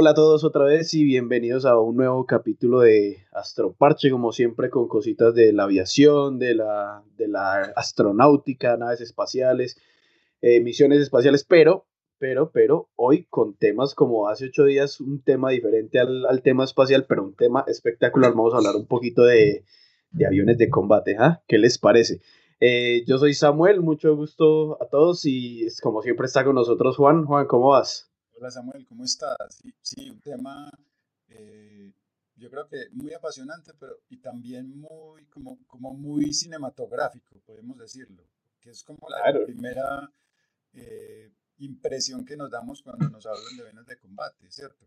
Hola a todos otra vez y bienvenidos a un nuevo capítulo de Astroparche, como siempre con cositas de la aviación, de la, de la astronáutica, naves espaciales, eh, misiones espaciales, pero, pero, pero hoy con temas como hace ocho días, un tema diferente al, tema espacial, pero un tema espectacular. Vamos a hablar un poquito de, aviones de combate, ¿ah? ¿Qué les parece? Eh, yo soy Samuel, mucho gusto a todos y como siempre está con nosotros Juan. Juan, ¿cómo vas? Hola Samuel, ¿cómo estás? Sí, un tema eh, yo creo que muy apasionante, pero y también muy, como, como muy cinematográfico, podemos decirlo, que es como la primera eh, impresión que nos damos cuando nos hablan de venas de combate, ¿cierto?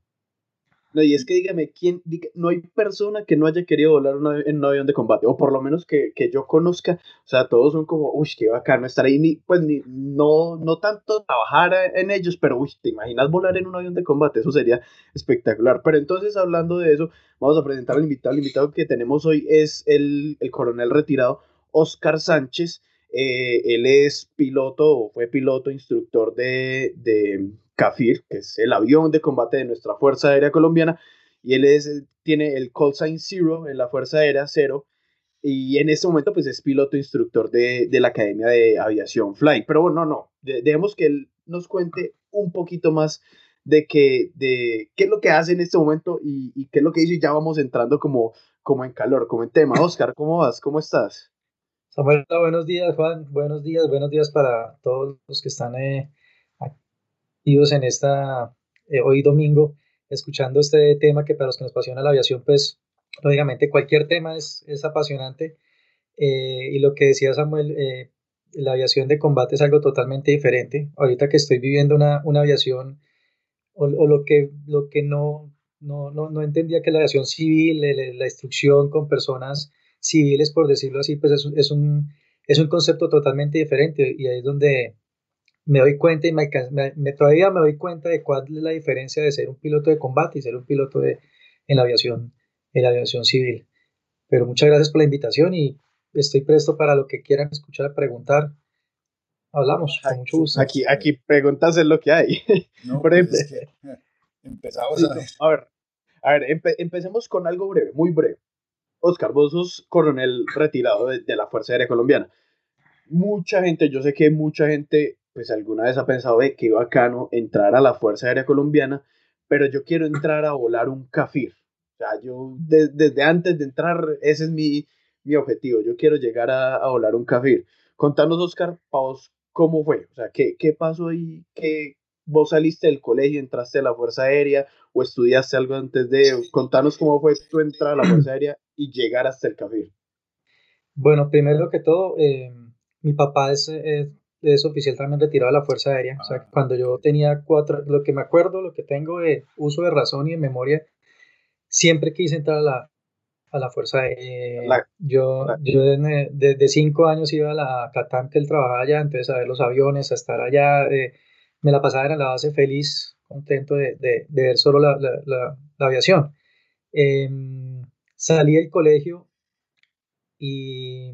No, y es que dígame, ¿quién, no hay persona que no haya querido volar en un avión de combate, o por lo menos que, que, yo conozca, o sea, todos son como, uy, qué bacano estar ahí, ni, pues ni, no, no tanto trabajar en ellos, pero, uy, ¿te imaginas volar en un avión de combate? Eso sería espectacular. Pero entonces, hablando de eso, vamos a presentar al invitado. El invitado que tenemos hoy es el, el coronel retirado Oscar Sánchez. Eh, él es piloto, o fue piloto, instructor de, de CAFIR, que es el avión de combate de nuestra Fuerza Aérea Colombiana, y él es, tiene el call sign Zero en la Fuerza Aérea Cero, y en este momento pues es piloto instructor de, de la Academia de Aviación Fly. Pero bueno, no, no, dejemos que él nos cuente un poquito más de, que, de qué es lo que hace en este momento y, y qué es lo que dice y ya vamos entrando como, como en calor, como en tema. Oscar, ¿cómo vas? ¿Cómo estás? Samuel, buenos días, Juan. Buenos días, buenos días para todos los que están eh, en esta, eh, hoy domingo, escuchando este tema que para los que nos apasiona la aviación, pues lógicamente cualquier tema es, es apasionante. Eh, y lo que decía Samuel, eh, la aviación de combate es algo totalmente diferente. Ahorita que estoy viviendo una, una aviación, o, o, lo que, lo que no, no, no, no entendía que la aviación civil, la instrucción con personas civiles, por decirlo así, pues es, es, un, es un concepto totalmente diferente y ahí es donde, me doy cuenta y me, todavía me doy cuenta de cuál es la diferencia de ser un piloto de combate y ser un piloto de, en, la aviación, en la aviación civil. Pero muchas gracias por la invitación y estoy presto para lo que quieran escuchar, preguntar. Hablamos, con mucho gusto. Aquí, aquí preguntas es lo que hay. No, Por pues ejemplo, empezamos a ver. A ver, empecemos con algo breve, muy breve. Oscar, vos sos coronel retirado de, de, la Fuerza Aérea Colombiana. Mucha gente, yo sé que mucha gente pues alguna vez ha pensado, ve, qué bacano entrar a la Fuerza Aérea Colombiana, pero yo quiero entrar a volar un CAFIR. O sea, yo desde antes de entrar, ese es mi, mi objetivo, yo quiero llegar a, a volar un CAFIR. Contanos, Oscar, para ¿cómo fue? O sea, ¿qué, qué pasó ahí? ¿Qué, ¿Vos saliste del colegio, entraste a la Fuerza Aérea o estudiaste algo antes de...? Contanos cómo fue tu entrada a la Fuerza Aérea y llegar hasta el CAFIR. Bueno, primero que todo, eh, mi papá es, es es oficial también retirado de la Fuerza Aérea. O sea, ah. cuando yo tenía cuatro, lo que me acuerdo, lo que tengo de uso de razón y de memoria, siempre quise entrar a la, a la Fuerza Aérea. yo yo desde, cinco años iba a la Catam, que él trabajaba allá, entonces a ver los aviones, a estar allá. Eh, me la pasaba en la base feliz, contento de, de, ver solo la, la, la, aviación. Em, salí del colegio y,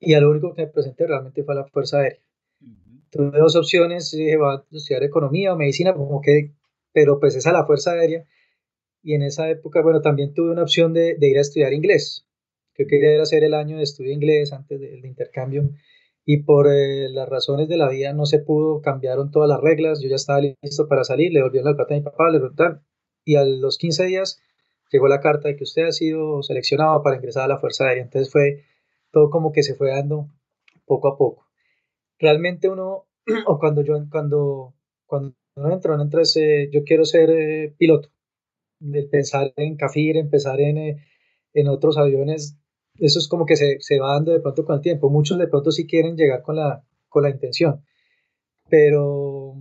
y a lo único que me presenté realmente fue a la Fuerza Aérea tuve dos opciones, dije, voy a estudiar economía o medicina, como que, pero pues es la Fuerza Aérea. Y en esa época, bueno, también tuve una opción de, de ir a estudiar inglés. que quería ir a hacer el año de estudio inglés antes del intercambio. Y por eh, las razones de la vida no se pudo, cambiaron todas las reglas. Yo ya estaba listo para salir, le volvieron la plata a mi papá, le preguntaron. Y a los 15 días llegó la carta de que usted ha sido seleccionado para ingresar a la Fuerza Aérea. Entonces fue todo como que se fue dando poco a poco realmente uno, o cuando yo, cuando, cuando uno entra, uno entra ese, yo quiero ser eh, piloto, de pensar en CAFIR, empezar en, eh, en otros aviones, eso es como que se, se, va dando de pronto con el tiempo. Muchos de pronto sí quieren llegar con la, con la intención, pero,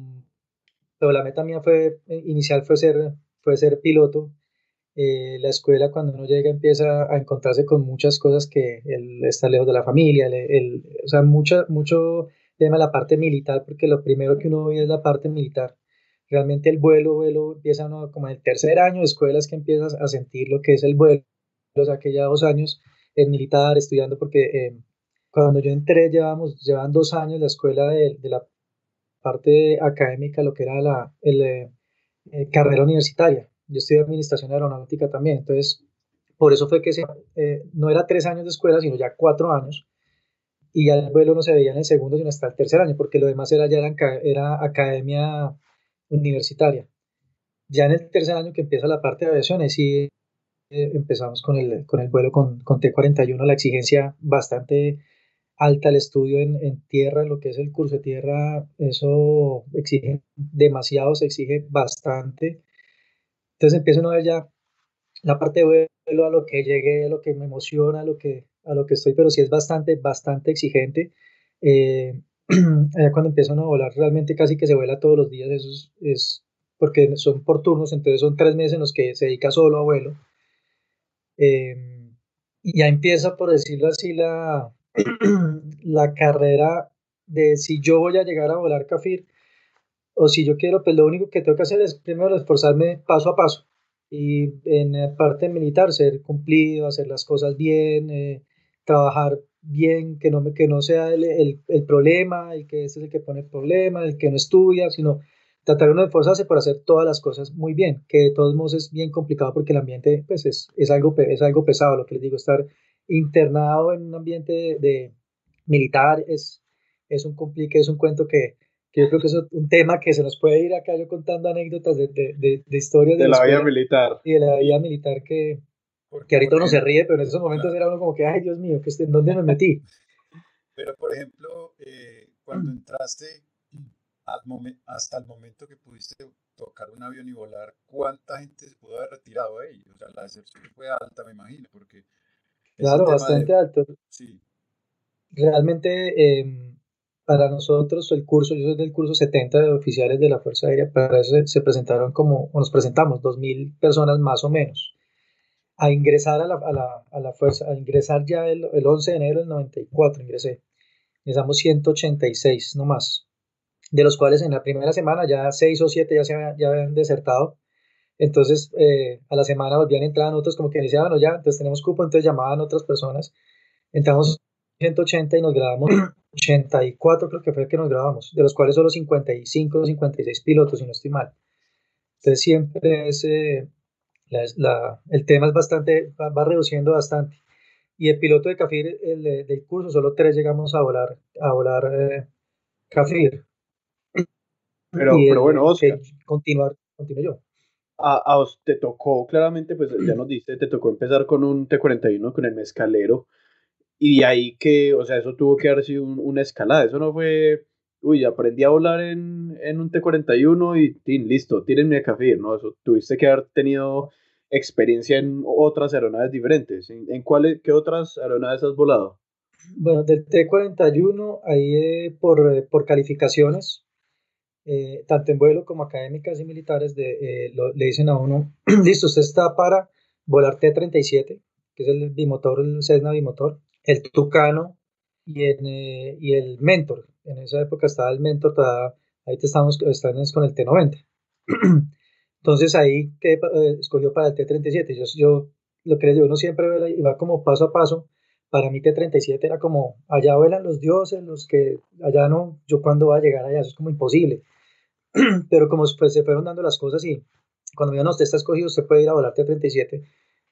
pero la meta mía fue, eh, inicial fue ser, fue ser piloto. La escuela cuando uno llega empieza a encontrarse con muchas cosas que él está lejos de la familia, el, o sea, mucha, mucho tema la parte militar, porque lo primero que uno ve es la parte militar. Realmente el vuelo, vuelo empieza uno como en el tercer año de escuelas que empiezas a sentir lo que es el vuelo. O sea, que ya dos años en militar, estudiando, porque eh, cuando yo entré llevamos, llevan dos años la escuela de, de la parte académica, lo que era la el, eh, eh, carrera universitaria. Yo estudié administración aeronáutica también, entonces por eso fue que se, eh, no era tres años de escuela, sino ya cuatro años, y ya el vuelo no se veía en el segundo, sino hasta el tercer año, porque lo demás era ya era, era academia universitaria. Ya en el tercer año que empieza la parte de aviación, sí eh, empezamos con el, con el vuelo con, con, T41, la exigencia bastante alta, el estudio en, en, tierra, lo que es el curso de tierra, eso exige demasiado, se exige bastante. Entonces empiezo a ver ya la parte de vuelo, a lo que llegué, a lo que me emociona, a lo que, a lo que estoy, pero sí es bastante, bastante exigente. Eh, cuando empiezan a volar, realmente casi que se vuela todos los días, eso es, porque son por turnos, entonces son tres meses en los que se dedica solo a vuelo. Eh, y ya empieza, por decirlo así, la, la carrera de si yo voy a llegar a volar CAFIR o si yo quiero, pues lo único que tengo que hacer es primero esforzarme paso a paso y en parte militar ser cumplido, hacer las cosas bien, eh, trabajar bien, que no, que no sea el, el, el, problema, el que es el que pone el problema, el que no estudia, sino tratar uno de esforzarse por hacer todas las cosas muy bien, que de todos modos es bien complicado porque el ambiente pues es, es, algo, es algo pesado, lo que les digo, estar internado en un ambiente de, militar es, es un complique, es un cuento que, que yo creo que es un tema que se nos puede ir acá yo contando anécdotas de, de, de, historias de, la, vida militar. Y de la vida militar que, que ahorita uno se ríe, pero en esos momentos era uno como que, ay Dios mío, ¿en dónde me metí? Pero por ejemplo, eh, cuando entraste al hasta el momento que pudiste tocar un avión y volar, ¿cuánta gente se pudo haber retirado ahí? O sea, la decepción fue alta, me imagino, porque... Claro, bastante alto. Sí. Realmente... Eh, para nosotros el curso, yo soy del curso 70 de oficiales de la Fuerza Aérea, para eso se, presentaron como, o nos presentamos 2.000 personas más o menos, a ingresar a la, a la, a la Fuerza, a ingresar ya el, el, 11 de enero del 94, ingresé, ingresamos 186 nomás, de los cuales en la primera semana ya 6 o 7 ya se habían, ya habían desertado, entonces eh, a la semana volvían a entrar otros como que decían, bueno, ya, entonces tenemos cupo, entonces llamaban otras personas, entramos 180 y nos grabamos 84 creo que fue el que nos grabamos, de los cuales solo 55 o 56 pilotos, si no estoy mal. Entonces siempre es, eh, la, el tema es bastante, va, reduciendo bastante. Y el piloto de CAFIR el, del curso, solo tres llegamos a volar, a volar eh, CAFIR. Pero, pero bueno, Oscar. Continuar, continúo yo. A, a, te tocó claramente, pues ya nos diste, te tocó empezar con un T41, con el mezcalero y de ahí que, o sea, eso tuvo que haber sido una escalada, eso no fue, uy, aprendí a volar en, en un T-41 y tin, listo, tírenme a café, ¿no? Eso tuviste que haber tenido experiencia en otras aeronaves diferentes. ¿En, cuáles, qué otras aeronaves has volado? Bueno, del T-41, ahí eh, por, eh, por calificaciones, eh, tanto en vuelo como académicas y militares, de, le dicen a uno, listo, usted está para volar T-37, que es el bimotor, el Cessna bimotor, el Tucano y, eh, y el Mentor. En esa época estaba el Mentor, ahí te estamos, estamos con el T90. Entonces ahí que, eh, escogió para el T37. Yo, yo lo que les digo, uno siempre va como paso a paso. Para mí T37 era como, allá vuelan los dioses, los que allá no, yo cuándo voy a llegar allá, eso es como imposible. Pero como pues, se fueron dando las cosas y cuando me no, usted está escogido, usted puede ir a volar T37,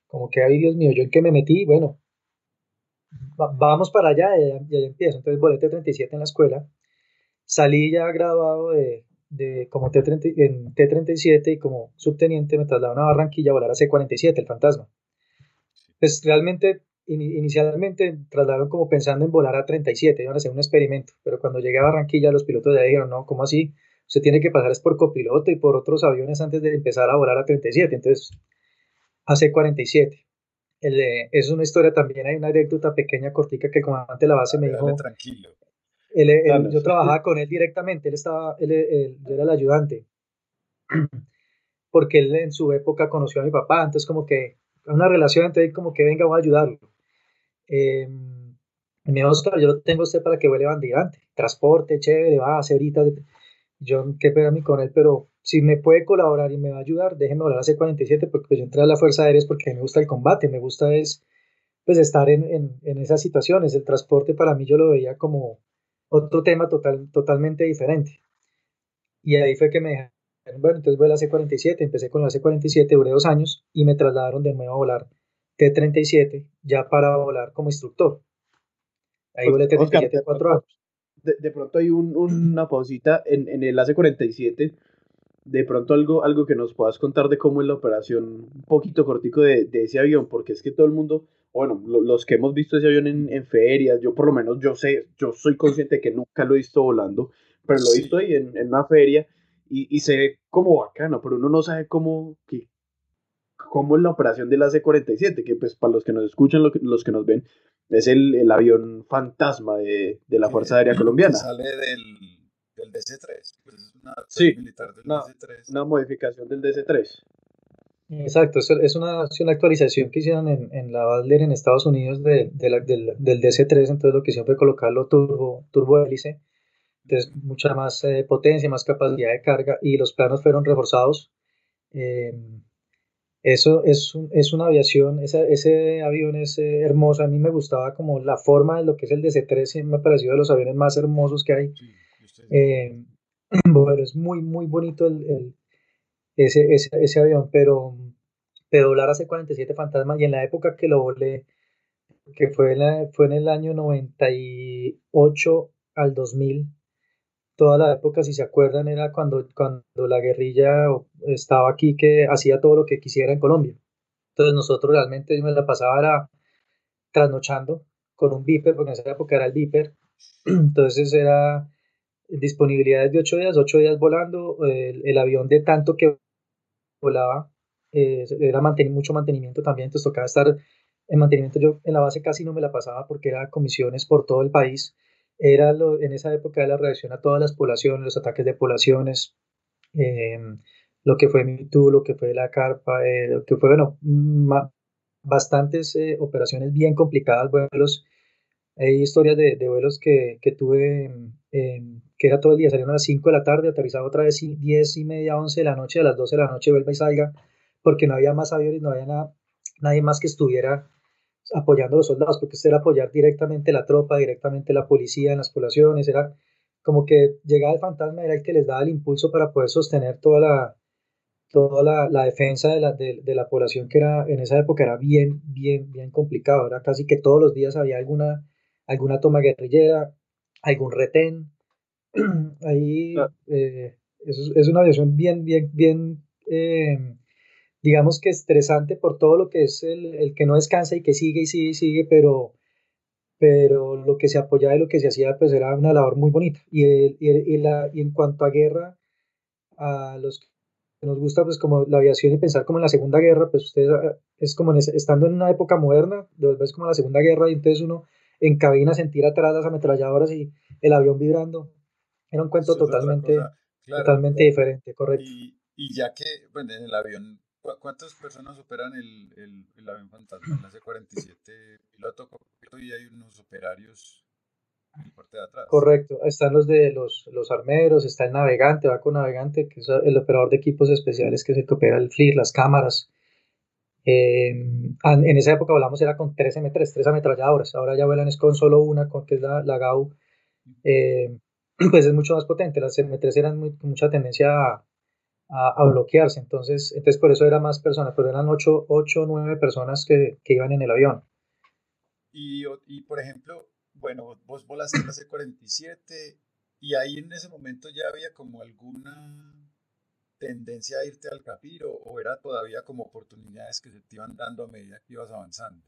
como que, ay Dios mío, yo en qué me metí, bueno, vamos para allá y, ahí empiezo. Entonces volé T37 en la escuela, salí ya graduado de, de como T30, en T37 y como subteniente me trasladaron a Barranquilla a volar a C47, el fantasma. Pues realmente, inicialmente trasladaron como pensando en volar a 37, iban a hacer un experimento, pero cuando llegué a Barranquilla los pilotos ya dijeron, no, ¿cómo así? Usted tiene que pasar es por copiloto y por otros aviones antes de empezar a volar a 37, entonces a C47 es una historia también, hay una anécdota pequeña, cortica, que el comandante de la base me dijo. tranquilo. yo trabajaba con él directamente, él estaba, él, yo era el ayudante, porque él en su época conoció a mi papá, entonces como que una relación entre como que venga, voy a ayudarlo. Eh, me dijo, Oscar, yo lo tengo usted para que vuele bandigante, transporte, chévere, va, hace ahorita. Yo qué pena mí con él, pero si me puede colaborar y me va a ayudar, déjeme volar a C-47 porque pues, yo entré a la Fuerza Aérea porque me gusta el combate, me gusta es pues estar en, en, en, esas situaciones. El transporte para mí yo lo veía como otro tema total, totalmente diferente. Y ahí fue que me bueno, entonces voy a la C-47, empecé con la C-47, duré dos años y me trasladaron de nuevo a volar T-37 ya para volar como instructor. Ahí volé T-37 cuatro años. De, pronto hay una pausita en, en el AC-47 de pronto algo, algo que nos puedas contar de cómo es la operación, un poquito cortico de, de ese avión, porque es que todo el mundo, bueno, los que hemos visto ese avión en, en, ferias, yo por lo menos yo sé, yo soy consciente de que nunca lo he visto volando, pero lo he visto ahí en, en una feria y, y, se ve como bacano, pero uno no sabe cómo, que, cómo es la operación del AC-47, que pues para los que nos escuchan, los que nos ven, es el, el avión fantasma de, de la Fuerza Aérea Colombiana. Sale del, del DC-3, pues es una sí, militar del una, DC-3. Una modificación del DC-3. Exacto, es una, una, actualización que hicieron en, en la Badler en Estados Unidos de, de la, del, del, DC-3, entonces lo que hicieron fue colocarlo turbo, turbo hélice entonces mucha más eh, potencia, más capacidad de carga y los planos fueron reforzados. Eh, eso es, es una aviación, ese, ese avión es eh, hermoso, a mí me gustaba como la forma de lo que es el DC-3, me ha parecido de los aviones más hermosos que hay. bueno, es muy, muy bonito el, el ese, ese, ese, avión, pero, pero volar a C-47 Fantasma y en la época que lo volé, que fue, la, fue en el año 98 al 2000, toda la época, si se acuerdan, era cuando, cuando la guerrilla estaba aquí que hacía todo lo que quisiera en Colombia. Entonces nosotros realmente me la pasaba trasnochando con un Viper, porque en esa época era el Viper. Entonces era disponibilidades de ocho días, ocho días volando, el, avión de tanto que volaba, eh, era mucho mantenimiento también, entonces tocaba estar en mantenimiento. Yo en la base casi no me la pasaba porque era comisiones por todo el país era lo, en esa época la reacción a todas las poblaciones, los ataques de poblaciones, em, lo que fue MeToo, lo que fue la carpa, eh, lo que fue, bueno, bastantes eh, operaciones bien complicadas, vuelos. Hay historias de, vuelos que, que tuve, que era todo el día, salieron a las 5 de la tarde, aterrizaba otra vez 10 y media, 11 de la noche, a las 12 de la noche vuelva y salga, porque no había más aviones, no había nadie más que estuviera apoyando a los soldados, porque esto era apoyar directamente la tropa, directamente la policía en las poblaciones, era como que llegaba el fantasma, era el que les daba el impulso para poder sostener toda la, toda la, la defensa de la, de, de, la población que era en esa época era bien, bien, bien complicado, era casi que todos los días había alguna, alguna toma guerrillera, algún retén, ahí eh, es, es, una aviación bien, bien, bien eh, digamos que estresante por todo lo que es el, el, que no descansa y que sigue y sigue y sigue, pero, pero lo que se apoyaba y lo que se hacía pues era una labor muy bonita. Y, y, y, la, y en cuanto a guerra, a los que nos gusta pues como la aviación y pensar como en la Segunda Guerra, pues ustedes ah, es como en estando en una época moderna, de volver como la Segunda Guerra y entonces uno en cabina sentir atrás las ametralladoras y el avión vibrando. Era un cuento totalmente, totalmente diferente, correcto. Y, y ya que, bueno, en el avión ¿Cuántas personas operan el, el, el avión fantasma? El AC-47 piloto y hay unos operarios en la parte de atrás. Correcto, están los de los, los armeros, está el navegante, va con navegante, que es el operador de equipos especiales, que es el que opera el FLIR, las cámaras. Eh, en esa época volamos era con 3 M3, 3 ametralladoras, ahora ya vuelan es con solo una, con, que es la, la GAU. Eh, pues es mucho más potente, las M3 eran muy, con mucha tendencia a a, bloquearse. Entonces, entonces, por eso era más personas, pero eran 8 o 9 personas que, que, iban en el avión. Y, y, por ejemplo, bueno, vos volaste la C-47 y ahí en ese momento ya había como alguna tendencia a irte al CAFIR o, era todavía como oportunidades que se te iban dando a medida que ibas avanzando?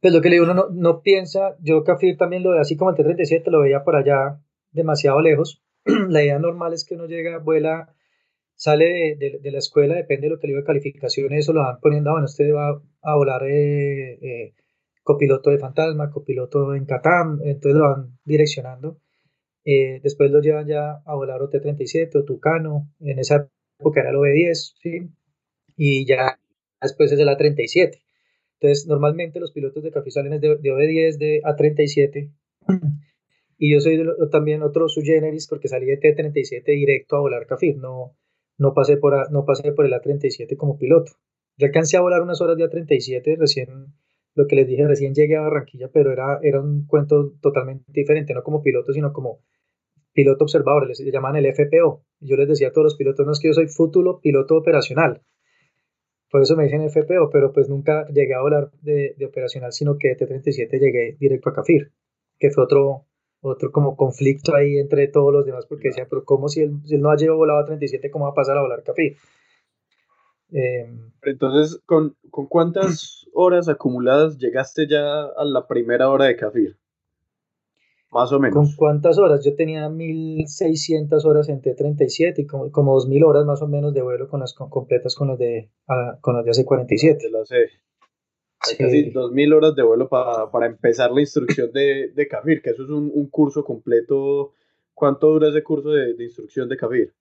Pues lo que le digo, uno no, no piensa, yo CAFIR también lo veía así como el T-37, lo veía por allá demasiado lejos. la idea normal es que uno llega, vuela sale de, de, la escuela, depende de lo que le diga calificaciones, eso lo van poniendo, ah, bueno, usted va a volar eh, eh, copiloto de fantasma, copiloto en Catam, entonces lo van direccionando. Eh, después lo llevan ya a volar OT-37 o Tucano, en esa época era el OB-10, ¿sí? Y ya después es el A-37. Entonces, normalmente los pilotos de Café salen de, de OB-10, de A-37, y yo soy también otro sub generis porque salí de T-37 directo a volar CAFIR, no, no pasé por, no pasé por el A37 como piloto. Yo alcancé a volar unas horas de A37, recién, lo que les dije, recién llegué a Barranquilla, pero era, era un cuento totalmente diferente, no como piloto, sino como piloto observador, les llaman el FPO. Yo les decía a todos los pilotos, no es que yo soy futuro piloto operacional. Por eso me dicen FPO, pero pues nunca llegué a volar de, de operacional, sino que de T-37 llegué directo a CAFIR, que fue otro, otro como conflicto ahí entre todos los demás, porque decía, pero ¿cómo si él, no ha llegado volado a 37, cómo va a pasar a volar CAFIR? Em, Entonces, ¿con, ¿con cuántas horas acumuladas llegaste ya a la primera hora de CAFIR? Más o menos. ¿Con cuántas horas? Yo tenía 1600 horas en T37 y como, como 2000 horas más o menos de vuelo con las completas con las de, ah, con las de AC47. De las Sí. Casi 2000 horas de vuelo para, para empezar la instrucción de, de CAFIR, que eso es un, un, curso completo. ¿Cuánto dura ese curso de, de, instrucción de CAFIR?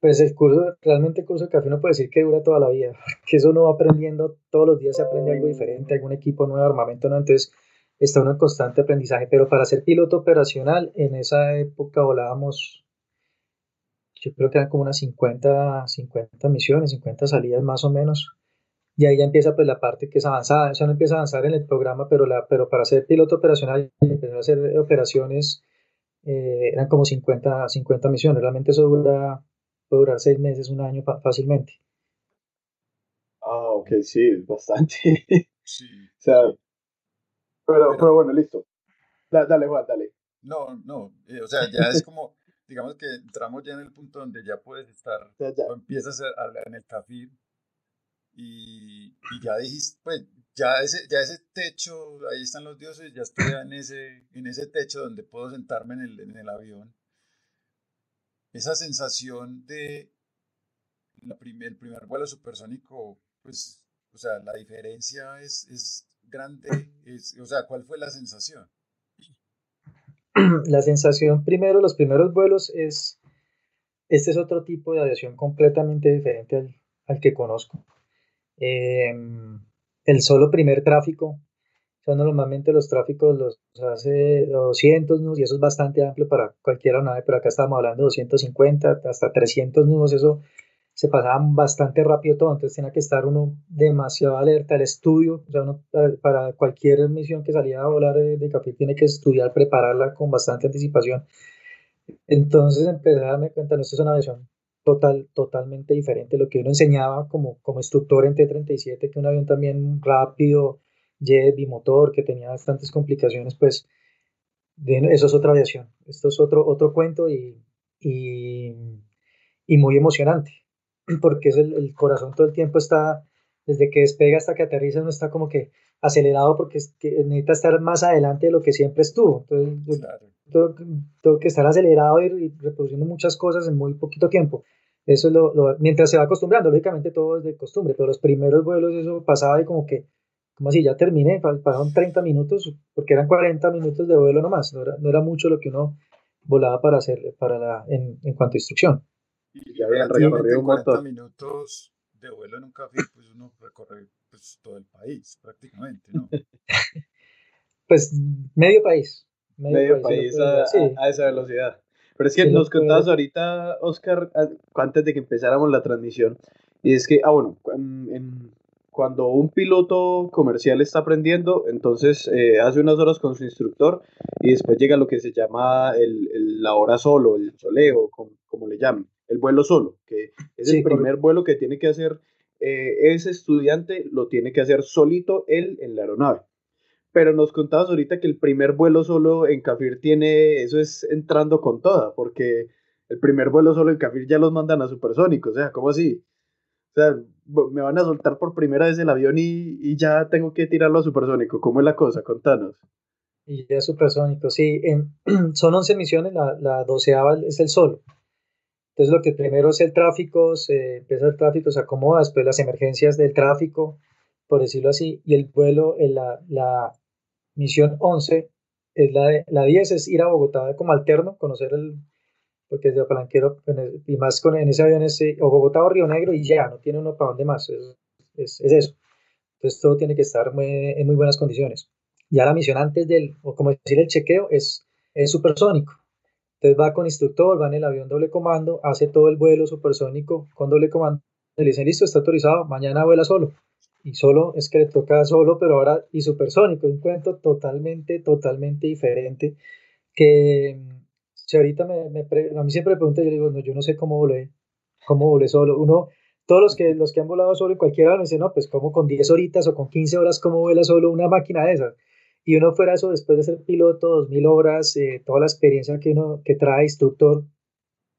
Pues el curso, realmente el curso de CAFIR no puede decir que dura toda la vida, que eso uno va aprendiendo, todos los días se aprende algo diferente, algún equipo nuevo, armamento nuevo, entonces está uno en constante aprendizaje, pero para ser piloto operacional, en esa época volábamos, yo creo que eran como unas 50, 50 misiones, 50 salidas más o menos, y ahí ya empieza pues la parte que es avanzada, o sea, no empieza a avanzar en el programa, pero, la, pero para ser piloto operacional, empezar a hacer operaciones, eh, eran como 50, 50 misiones, realmente eso dura, puede durar seis meses, un año fácilmente. Ah, ok, sí, bastante. Sí. o sea, pero, pero, bueno, listo. dale, Juan, dale. No, no, eh, o sea, ya es como, digamos que entramos ya en el punto donde ya puedes estar, o empiezas a hablar en el café y, ya dijiste, pues, ya ese, ya ese techo, ahí están los dioses, ya estoy en ese, en ese techo donde puedo sentarme en el, en el avión. Esa sensación de el primer vuelo supersónico, pues, o sea, la diferencia es, es grande? O sea, ¿cuál fue la sensación? La sensación, primero, los primeros vuelos es, este es otro tipo de aviación completamente diferente al, al que conozco. Em, el solo primer tráfico, son normalmente los tráficos los hace 200 nudos y eso es bastante amplio para cualquier aeronave, pero acá estamos hablando de 250 hasta 300 nudos, eso se pasaban bastante rápido todo, entonces tenía que estar uno demasiado alerta al estudio, o sea, uno para cualquier misión que salía a volar de café tiene que estudiar, prepararla con bastante anticipación. Entonces empecé a darme cuenta, no, esto es una aviación total, totalmente diferente, lo que uno enseñaba como, como instructor en T-37, que un avión también rápido, jet, bimotor, que tenía bastantes complicaciones, pues eso es otra aviación, esto es otro, otro cuento y, y, muy emocionante porque es el, el, corazón todo el tiempo está, desde que despega hasta que aterriza, no está como que acelerado porque es que necesita estar más adelante de lo que siempre estuvo. Entonces, tengo, que estar acelerado y, reproduciendo muchas cosas en muy poquito tiempo. Eso es lo, lo, mientras se va acostumbrando, lógicamente todo es de costumbre, pero los primeros vuelos eso pasaba y como que, como así, ya terminé, pasaron 30 minutos, porque eran 40 minutos de vuelo nomás, no era, no era mucho lo que uno volaba para hacer, para la, en, en cuanto a instrucción. Y ya habían recorrido un 40 minutos de vuelo en un café, pues uno recorre pues, todo el país prácticamente, ¿no? pues medio país. Medio, país, a, a, esa velocidad. Pero es que nos contabas ahorita, Oscar, antes de que empezáramos la transmisión, y es que, ah, bueno, en, en, cuando un piloto comercial está aprendiendo, entonces eh, hace unas horas con su instructor y después llega lo que se llama el, el la hora solo, el soleo, como, como le llaman el vuelo solo, que es el primer vuelo que tiene que hacer eh, ese estudiante, lo tiene que hacer solito él en la aeronave. Pero nos contabas ahorita que el primer vuelo solo en Cafir tiene, eso es entrando con toda, porque el primer vuelo solo en Cafir ya los mandan a supersónicos, o sea, ¿cómo así? O sea, me van a soltar por primera vez el avión y, y ya tengo que tirarlo a supersónico. ¿Cómo es la cosa? Contanos. Y ya supersónico, sí. son 11 misiones, la, la doceava es el solo. Entonces lo que primero es el tráfico, se empieza el tráfico, se acomoda, después las emergencias del tráfico, por decirlo así, y el vuelo, en la, la misión 11, es la, la 10 es ir a Bogotá como alterno, conocer el, porque es de Palanquero, y más con, en ese avión es o Bogotá o Río Negro y ya, no tiene uno para dónde más, es, es, es eso. Entonces todo tiene que estar muy, en muy buenas condiciones. Ya la misión antes del, o como decir el chequeo, es, es supersónico entonces va con instructor, va en el avión doble comando, hace todo el vuelo supersónico con doble comando. Le dicen, listo, está autorizado, mañana vuela solo. Y solo es que le toca solo, pero ahora y supersónico, un cuento totalmente, totalmente diferente que si ahorita me, me a mí siempre me preguntan, yo digo, no, yo no sé cómo volé, cómo volé solo. Uno, todos los que, los que han volado solo en cualquiera me dicen, no, pues como con 10 horitas o con 15 horas, ¿cómo vuela solo una máquina de esas? Y uno fuera eso después de ser piloto, 2000 horas, eh, toda la experiencia que uno que trae instructor,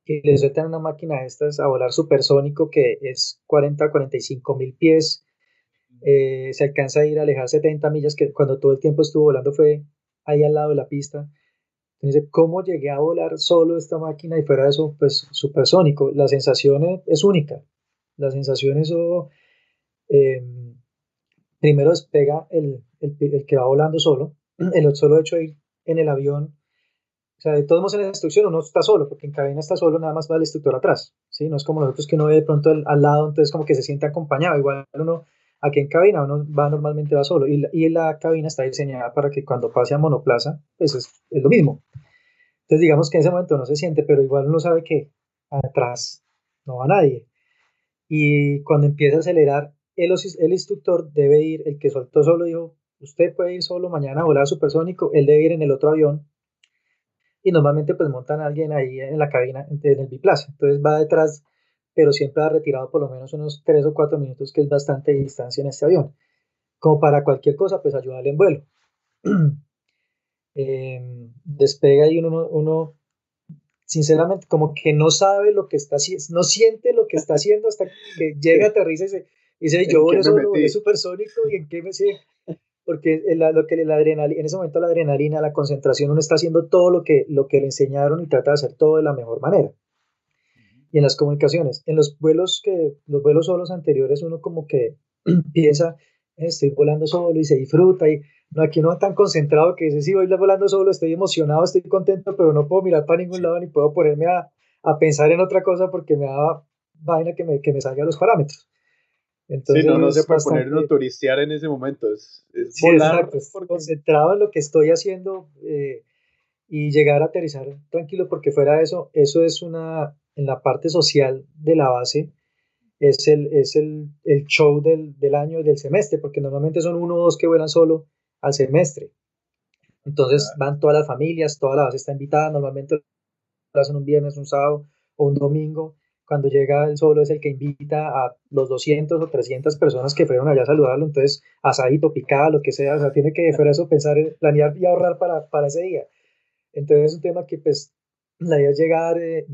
que le sueltan una máquina de estas a volar supersónico que es 40 45 mil pies, eh, se alcanza a ir a alejar 70 millas, que cuando todo el tiempo estuvo volando fue ahí al lado de la pista. Entonces, ¿cómo llegué a volar solo esta máquina y fuera de eso, pues supersónico? La sensación es, única. La sensación es, em, primero despega el, el, el, que va volando solo, el solo hecho de ir en el avión. O sea, de todos modos en la instrucción uno está solo, porque en cabina está solo, nada más va el instructor atrás. ¿sí? No es como nosotros que uno ve de pronto al lado, entonces como que se siente acompañado. Igual uno Aquí en cabina uno va normalmente va solo y la, y la cabina está diseñada para que cuando pase a monoplaza, pues es, es, lo mismo. Entonces digamos que en ese momento no se siente, pero igual uno sabe que atrás no va nadie. Y cuando empieza a acelerar, el, el instructor debe ir, el que soltó solo dijo, usted puede ir solo mañana a volar supersónico, él debe ir en el otro avión. Y normalmente pues montan a alguien ahí en la cabina, en el biplaza. Entonces va detrás pero siempre ha retirado por lo menos unos 3 o 4 minutos, que es bastante distancia en este avión. Como para cualquier cosa, pues ayudarle en vuelo. Em, despega y uno, uno, sinceramente, como que no sabe lo que está haciendo, no siente lo que está haciendo hasta que llega, aterriza y dice, dice yo volé solo, volé supersónico y en qué me sigue. Porque lo que la adrenalina, en ese momento la adrenalina, la concentración, uno está haciendo todo lo que, lo que le enseñaron y trata de hacer todo de la mejor manera y en las comunicaciones. En los vuelos que los vuelos solos anteriores uno como que piensa, estoy volando solo y se disfruta y no aquí uno tan concentrado que dice, sí, voy volando solo, estoy emocionado, estoy contento, pero no puedo mirar para ningún lado ni puedo ponerme a, a pensar en otra cosa porque me da vaina que me, que me salga los parámetros. Entonces, sí, no, no se puede poner a turistear en ese momento, es, volar concentrado en lo que estoy haciendo eh, y llegar a aterrizar tranquilo porque fuera de eso, eso es una, en la parte social de la base es el, es el, el show del, del, año y del semestre, porque normalmente son uno o dos que vuelan solo al semestre. Entonces van todas las familias, toda la base está invitada, normalmente lo hacen un viernes, un sábado o un domingo. Cuando llega el solo es el que invita a los 200 o 300 personas que fueron allá a saludarlo, entonces asadito, picada, lo que sea, o sea, tiene que fuera eso pensar, planear y ahorrar para, para ese día. Entonces es un tema que pues la idea es llegar, eh,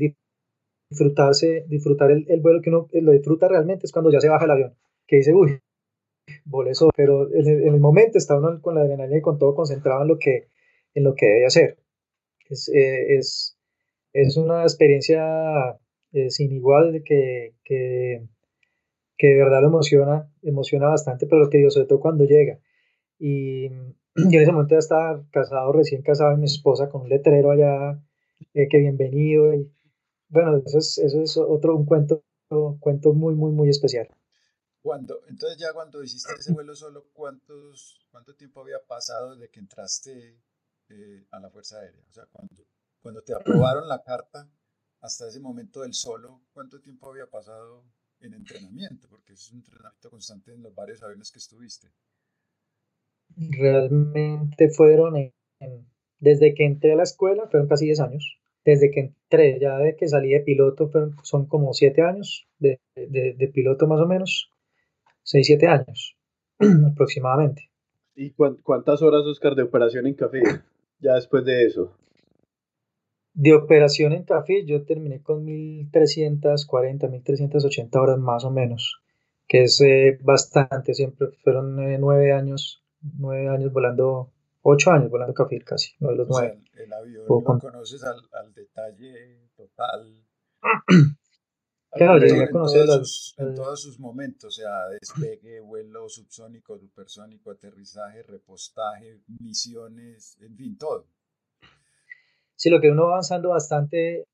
disfrutarse, disfrutar el, el, vuelo que uno lo disfruta realmente es cuando ya se baja el avión, que dice, uy, volé eso, pero en el, momento está uno con la adrenalina y con todo concentrado en lo que, en lo que debe hacer. Es, eh, es, es, una experiencia eh, sin igual que, que, que, de verdad lo emociona, emociona bastante, pero lo que digo, sobre todo cuando llega. Y yo en ese momento ya estaba casado, recién casado, y mi esposa con un letrero allá, eh, que bienvenido, y bueno, eso es, eso es otro, un cuento, cuento muy, muy, muy especial. Cuando, entonces ya cuando hiciste ese vuelo solo, ¿cuántos, ¿cuánto tiempo había pasado desde que entraste eh, a la Fuerza Aérea? O sea, cuando, cuando te aprobaron la carta hasta ese momento del solo, ¿cuánto tiempo había pasado en entrenamiento? Porque es un entrenamiento constante en los varios aviones que estuviste. Realmente fueron, desde que entré a la escuela, fueron casi 10 años desde que entré, ya de que salí de piloto, son como siete años de, de, piloto más o menos, seis, siete años aproximadamente. ¿Y cuántas horas, Oscar, de operación en café ya después de eso? De operación en café yo terminé con 1340, 1380 horas más o menos, que es eh, bastante, siempre fueron eh, nueve años, nueve años volando ocho años volando café casi, no de los nueve. el avión lo conoces al, al, detalle total. claro, llegué a conocer en todos sus momentos, o sea, despegue, vuelo subsónico, supersónico, aterrizaje, repostaje, misiones, en fin, todo. Sí, lo que uno va avanzando bastante,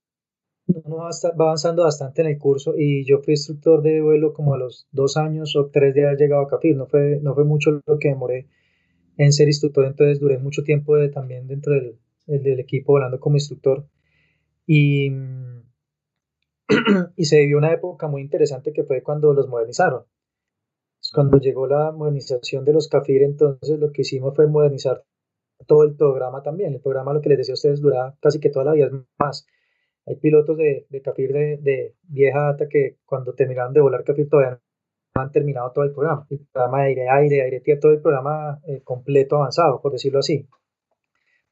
uno va avanzando bastante en el curso y yo fui instructor de vuelo como a los dos años o tres de haber llegado a Cafir, no fue, no fue mucho lo que demoré en ser instructor, entonces duré mucho tiempo también dentro del, del, equipo volando como instructor. Y, y se vivió una época muy interesante que fue cuando los modernizaron. Cuando llegó la modernización de los CAFIR, entonces lo que hicimos fue modernizar todo el programa también. El programa, lo que les decía a ustedes, dura casi que toda la vida es más. Hay pilotos de, de CAFIR de, vieja data que cuando terminaron de volar CAFIR todavía no han terminado todo el programa. El programa de aire, aire, aire, tierra, todo el programa eh, completo avanzado, por decirlo así.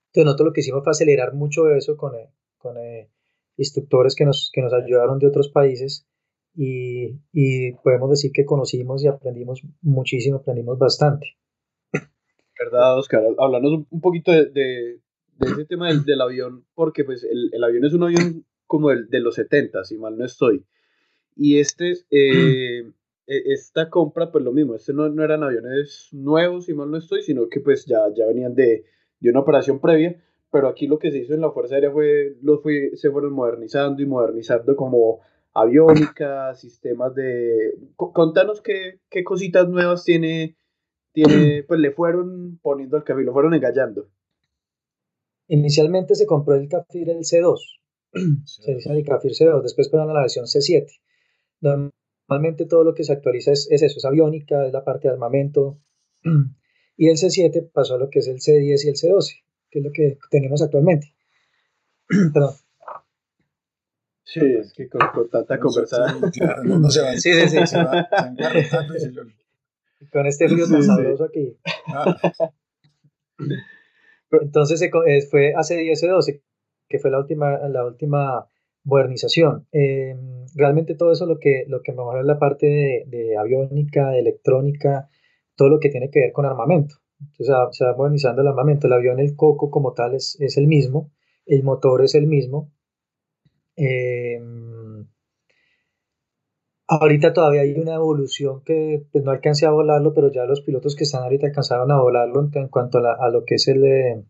Entonces nosotros lo que hicimos fue acelerar mucho eso con, eh, con eh, instructores que nos, que nos ayudaron de otros países y, y podemos decir que conocimos y aprendimos muchísimo, aprendimos bastante. ¿Verdad, Oscar? Hablarnos un poquito de, de, ese tema del, del, avión, porque pues el, el, avión es un avión como el de los 70, si mal no estoy. Y este, eh, e, esta compra, pues lo mismo, este no, no, eran aviones nuevos, si mal no estoy, sino que pues ya, ya venían de, de una operación previa, pero aquí lo que se hizo en la Fuerza Aérea fue, los fue, se fueron modernizando y modernizando como aviónica, sistemas de... Contanos qué, qué cositas nuevas tiene tiene, pues le fueron poniendo el café, lo fueron engallando. Inicialmente se compró el Cafir el C2, se dice el Cafir C2, después pasaron a la versión C7. Normalmente todo lo que se actualiza es, eso, es aviónica, es la parte de armamento. Y el C7 pasó a lo que es el C10 y el C12, que es lo que tenemos actualmente. Perdón. Sí, es que con, tanta conversación. no, se va, sí, sí, sí. Se va, se con este río tan sabroso aquí. Ah. Entonces eh, fue hace 10 12 que fue la última, la última modernización. Em, realmente todo eso lo que, lo que mejora es la parte de, aviónica, de electrónica, todo lo que tiene que ver con armamento. Entonces se va modernizando el armamento. El avión, el coco como tal es, es el mismo, el motor es el mismo. Eh, Ahorita todavía hay una evolución que pues, no alcancé a volarlo, pero ya los pilotos que están ahorita alcanzaron a volarlo en, cuanto a, lo que es el, eh,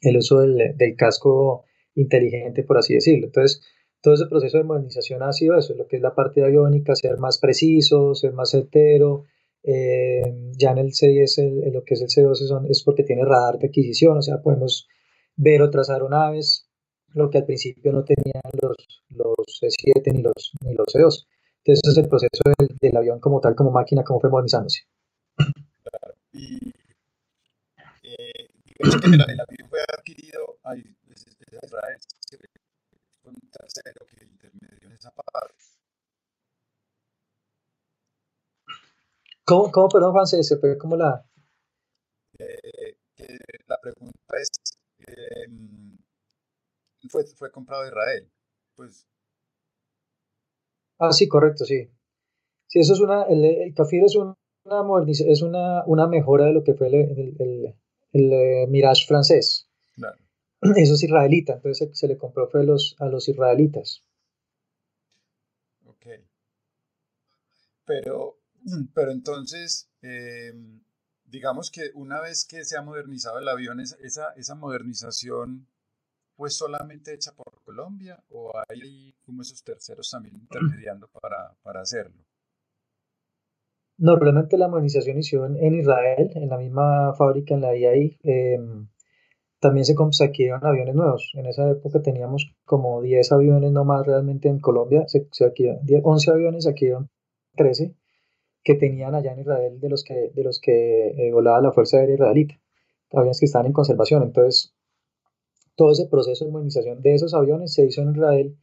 el uso del, casco inteligente, por así decirlo. Entonces, todo ese proceso de modernización ha sido eso, lo que es la parte aviónica, ser más preciso, ser más certero. Eh, ya en el C10, lo que es el C12 son, es porque tiene radar de adquisición, o sea, podemos ver otras aeronaves, lo que al principio no tenían los, los C7 ni los, ni los C2. Entonces, ese es el proceso del, del, avión como tal, como máquina, como fue modernizándose. Claro. Y eh, digamos que el, el, avión fue adquirido ahí, desde Israel, con un tercero que intermedió en esa parte. ¿Cómo, cómo perdón, Juan? Se, fue como la... Eh, la pregunta es, eh, fue, fue comprado de Israel. Pues Ah, sí, correcto, sí. Sí, eso es una, el, el Cafir es una, es una, una mejora de lo que fue el, el, el eh, Mirage francés. Claro. Eso es israelita, entonces se, se, le compró fue a los, a los israelitas. Ok. Pero, pero entonces, eh, digamos que una vez que se ha modernizado el avión, esa, esa modernización fue solamente hecha por Colombia o hay como esos terceros también intermediando para, para hacerlo? No, realmente la modernización inició en, Israel, en la misma fábrica, en la IAI. Em, también se, adquirieron aviones nuevos. En esa época teníamos como 10 aviones nomás realmente en Colombia. Se, se 11 aviones, se adquirieron 13 que tenían allá en Israel de los que, de los que eh, volaba la Fuerza Aérea Israelita. Aviones que estaban en conservación. Entonces, todo ese proceso de modernización de esos aviones se hizo en Israel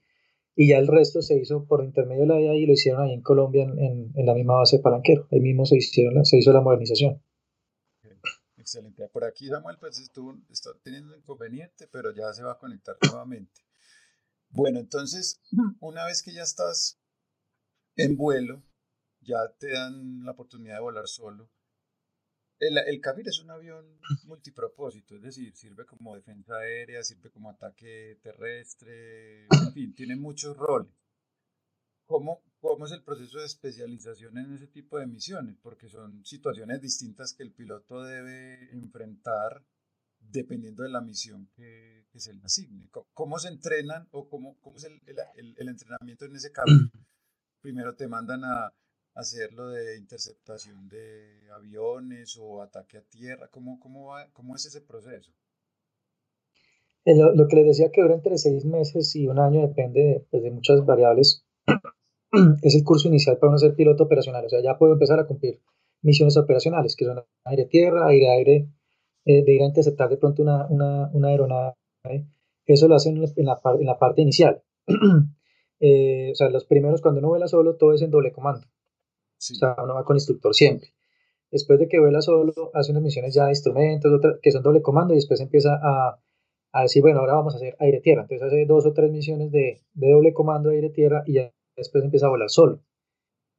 y ya el resto se hizo por intermedio de la IA y lo hicieron ahí en Colombia en, en, la misma base de Palanquero. Ahí mismo se, hicieron se hizo la modernización. Excelente. Por aquí Samuel pues estuvo, está teniendo un inconveniente, pero ya se va a conectar nuevamente. Bueno, entonces, una vez que ya estás en vuelo, ya te dan la oportunidad de volar solo. El, el es un avión multipropósito, es decir, sirve como defensa aérea, sirve como ataque terrestre, en fin, tiene muchos roles. ¿Cómo, ¿Cómo es el proceso de especialización en ese tipo de misiones? Porque son situaciones distintas que el piloto debe enfrentar dependiendo de la misión que, que se le asigne. ¿Cómo, se entrenan o cómo, cómo es el, el, el entrenamiento en ese caso? Primero te mandan a, hacerlo de interceptación de aviones o ataque a tierra? ¿Cómo, cómo, va, cómo es ese proceso? Eh, lo, lo, que les decía que dura entre seis meses y un año depende de, pues, de muchas variables. es el curso inicial para uno ser piloto operacional, o sea, ya puedo empezar a cumplir misiones operacionales, que son aire-tierra, aire-aire, eh, de ir a interceptar de pronto una, una, una aeronave, eso lo hacen en la, en la parte inicial. Eh, o sea, los primeros cuando uno vuela solo, todo es en doble comando. O sea, uno va con instructor siempre. Después de que vuela solo, hace unas misiones ya de instrumentos, otras, que son doble comando, y después empieza a, a decir, bueno, ahora vamos a hacer aire-tierra. Entonces hace dos o tres misiones de, de doble comando aire-tierra y ya después empieza a volar solo.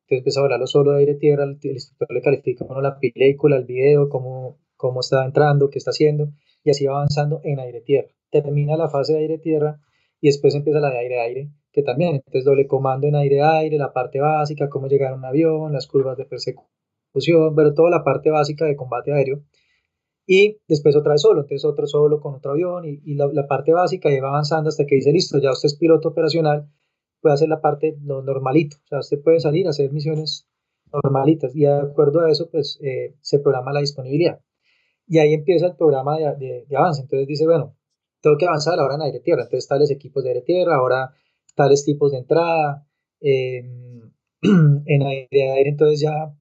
Entonces empieza a volarlo solo aire-tierra, el, instructor le califica uno la película, el video, cómo, cómo está entrando, qué está haciendo, y así va avanzando en aire-tierra. Termina la fase de aire-tierra y después empieza la de aire-aire, que también, entonces doble comando en aire-aire, la parte básica, cómo llegar a un avión, las curvas de persecución, pero toda la parte básica de combate aéreo. Y después otra vez solo, entonces otro solo con otro avión y, la, la, parte básica y va avanzando hasta que dice, listo, ya usted es piloto operacional, puede hacer la parte lo normalito, o sea, usted puede salir a hacer misiones normalitas y de acuerdo a eso, pues eh, se programa la disponibilidad. Y ahí empieza el programa de, de, avance, entonces dice, bueno, tengo que avanzar ahora en aire-tierra, entonces tales equipos de aire-tierra, ahora tales tipos de entrada, em, en aire-aire, entonces ya a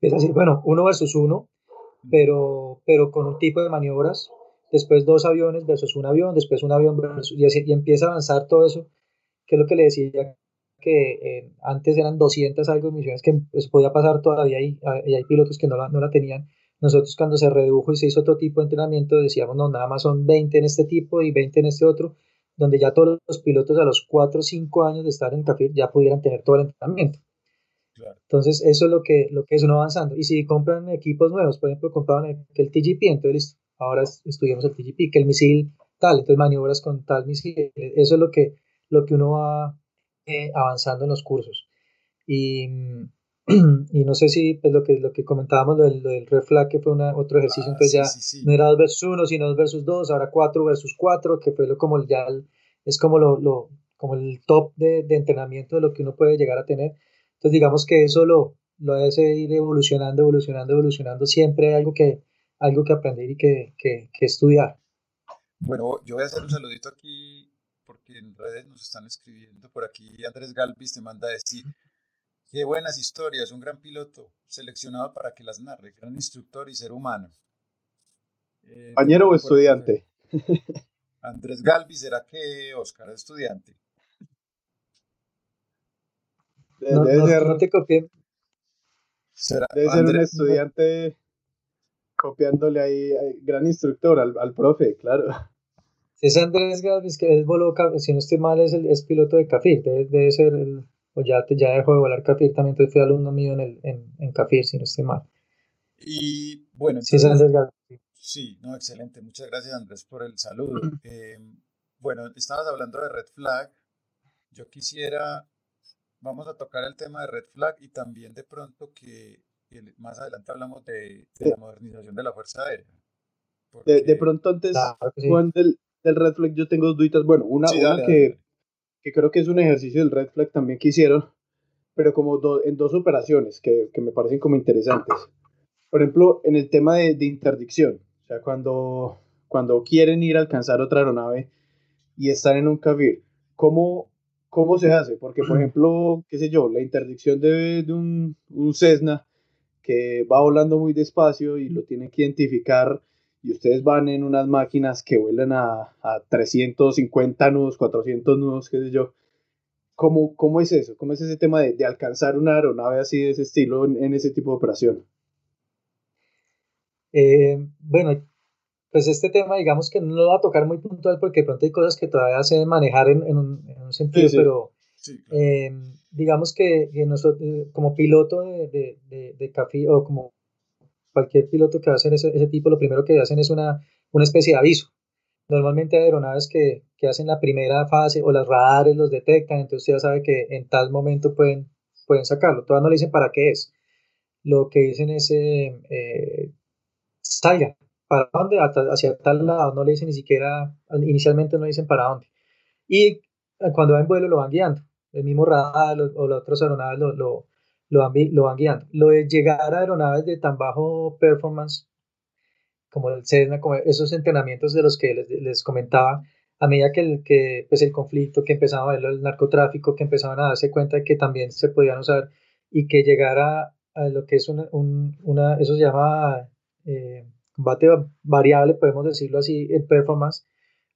decir, bueno, uno versus uno, pero, pero con un tipo de maniobras, después dos aviones versus un avión, después un avión versus, y, así, y empieza a avanzar todo eso, que es lo que le decía que eh, antes eran 200 algo de misiones que pues, podía pasar todavía y, y hay pilotos que no la, no la tenían. Nosotros cuando se redujo y se hizo otro tipo de entrenamiento decíamos, no, nada más son 20 en este tipo y 20 en este otro, donde ya todos los pilotos a los 4 o 5 años de estar en CAFIR ya pudieran tener todo el entrenamiento. Entonces, eso es lo que, lo que es uno avanzando. Y si compran equipos nuevos, por ejemplo, compraban el TGP, entonces ahora estudiamos el TGP, que el misil tal, entonces maniobras con tal misil. Eso es lo que, lo que uno va eh, avanzando en los cursos. Y, y no sé si pues, lo, que, lo que comentábamos, lo del, del red flag, que fue una, otro ejercicio, ah, entonces ya no era 2 versus 1, sino 2 versus 2, ahora 4 versus 4, que fue lo, como ya es como, lo, lo, como el top de, de entrenamiento de lo que uno puede llegar a tener entonces digamos que eso lo, lo hace ir evolucionando, evolucionando, evolucionando. Siempre hay algo que, algo que aprender y que, que, que estudiar. Bueno, yo voy a hacer un saludito aquí porque en redes nos están escribiendo. Por aquí Andrés Galvis te manda a decir, qué buenas historias, un gran piloto seleccionado para que las narre, gran instructor y ser humano. Eh, ¿Compañero o estudiante? Andrés Galvis, ¿será que Oscar es estudiante? Debe, ser, debe ser un estudiante copiándole ahí, gran instructor al, al profe, claro. Es Andrés Galvis, que es voló, si no estoy mal, es, el, es piloto de CAFIR, debe, debe ser el, o ya, ya dejó de volar CAFIR, también entonces fui alumno mío en, el, en, en CAFIR, si no estoy mal. Y bueno, sí, es Andrés. Sí, no, excelente, muchas gracias Andrés por el saludo. Eh, bueno, estabas hablando de Red Flag, yo quisiera vamos a tocar el tema de Red Flag y también de pronto que, más adelante hablamos de, la modernización de la Fuerza Aérea. De, pronto antes, Juan, del, del, Red Flag yo tengo dos duditas. Bueno, una, que, que, creo que es un ejercicio del Red Flag también que hicieron, pero como en dos operaciones que, que, me parecen como interesantes. Por ejemplo, en el tema de, de interdicción, o sea, cuando, cuando quieren ir a alcanzar otra aeronave y están en un CAVIR, ¿cómo ¿Cómo se hace? Porque, por ejemplo, qué sé yo, la interdicción de, de un, un, Cessna que va volando muy despacio y lo tienen que identificar y ustedes van en unas máquinas que vuelan a, a 350 nudos, 400 nudos, qué sé yo. ¿Cómo, cómo es eso? ¿Cómo es ese tema de, de alcanzar una aeronave así de ese estilo en, en ese tipo de operación? Eh, bueno, pues este tema, digamos que no lo va a tocar muy puntual porque de pronto hay cosas que todavía se deben manejar en, en, un, en un, sentido, pero eh, digamos que, nosotros, eh, como piloto de, de, de, café o como cualquier piloto que va ese, ese, tipo, lo primero que hacen es una, una especie de aviso. Normalmente hay aeronaves que, que, hacen la primera fase o las radares los detectan, entonces ya sabe que en tal momento pueden, pueden sacarlo. Todavía no le dicen para qué es. Lo que dicen es eh, eh salga, para dónde, hacia tal lado, no le dicen ni siquiera, inicialmente no le dicen para dónde. Y cuando va en vuelo lo van guiando, el mismo radar o las otras aeronaves lo, lo, van, lo van guiando. Lo de llegar a aeronaves de tan bajo performance, como el Cessna, como esos entrenamientos de los que les, les comentaba, a medida que el, que, pues el conflicto, que empezaba a ver el narcotráfico, que empezaban a darse cuenta de que también se podían usar y que llegara a lo que es una, un, una eso se llama... Eh, combate variable, podemos decirlo así, en performance,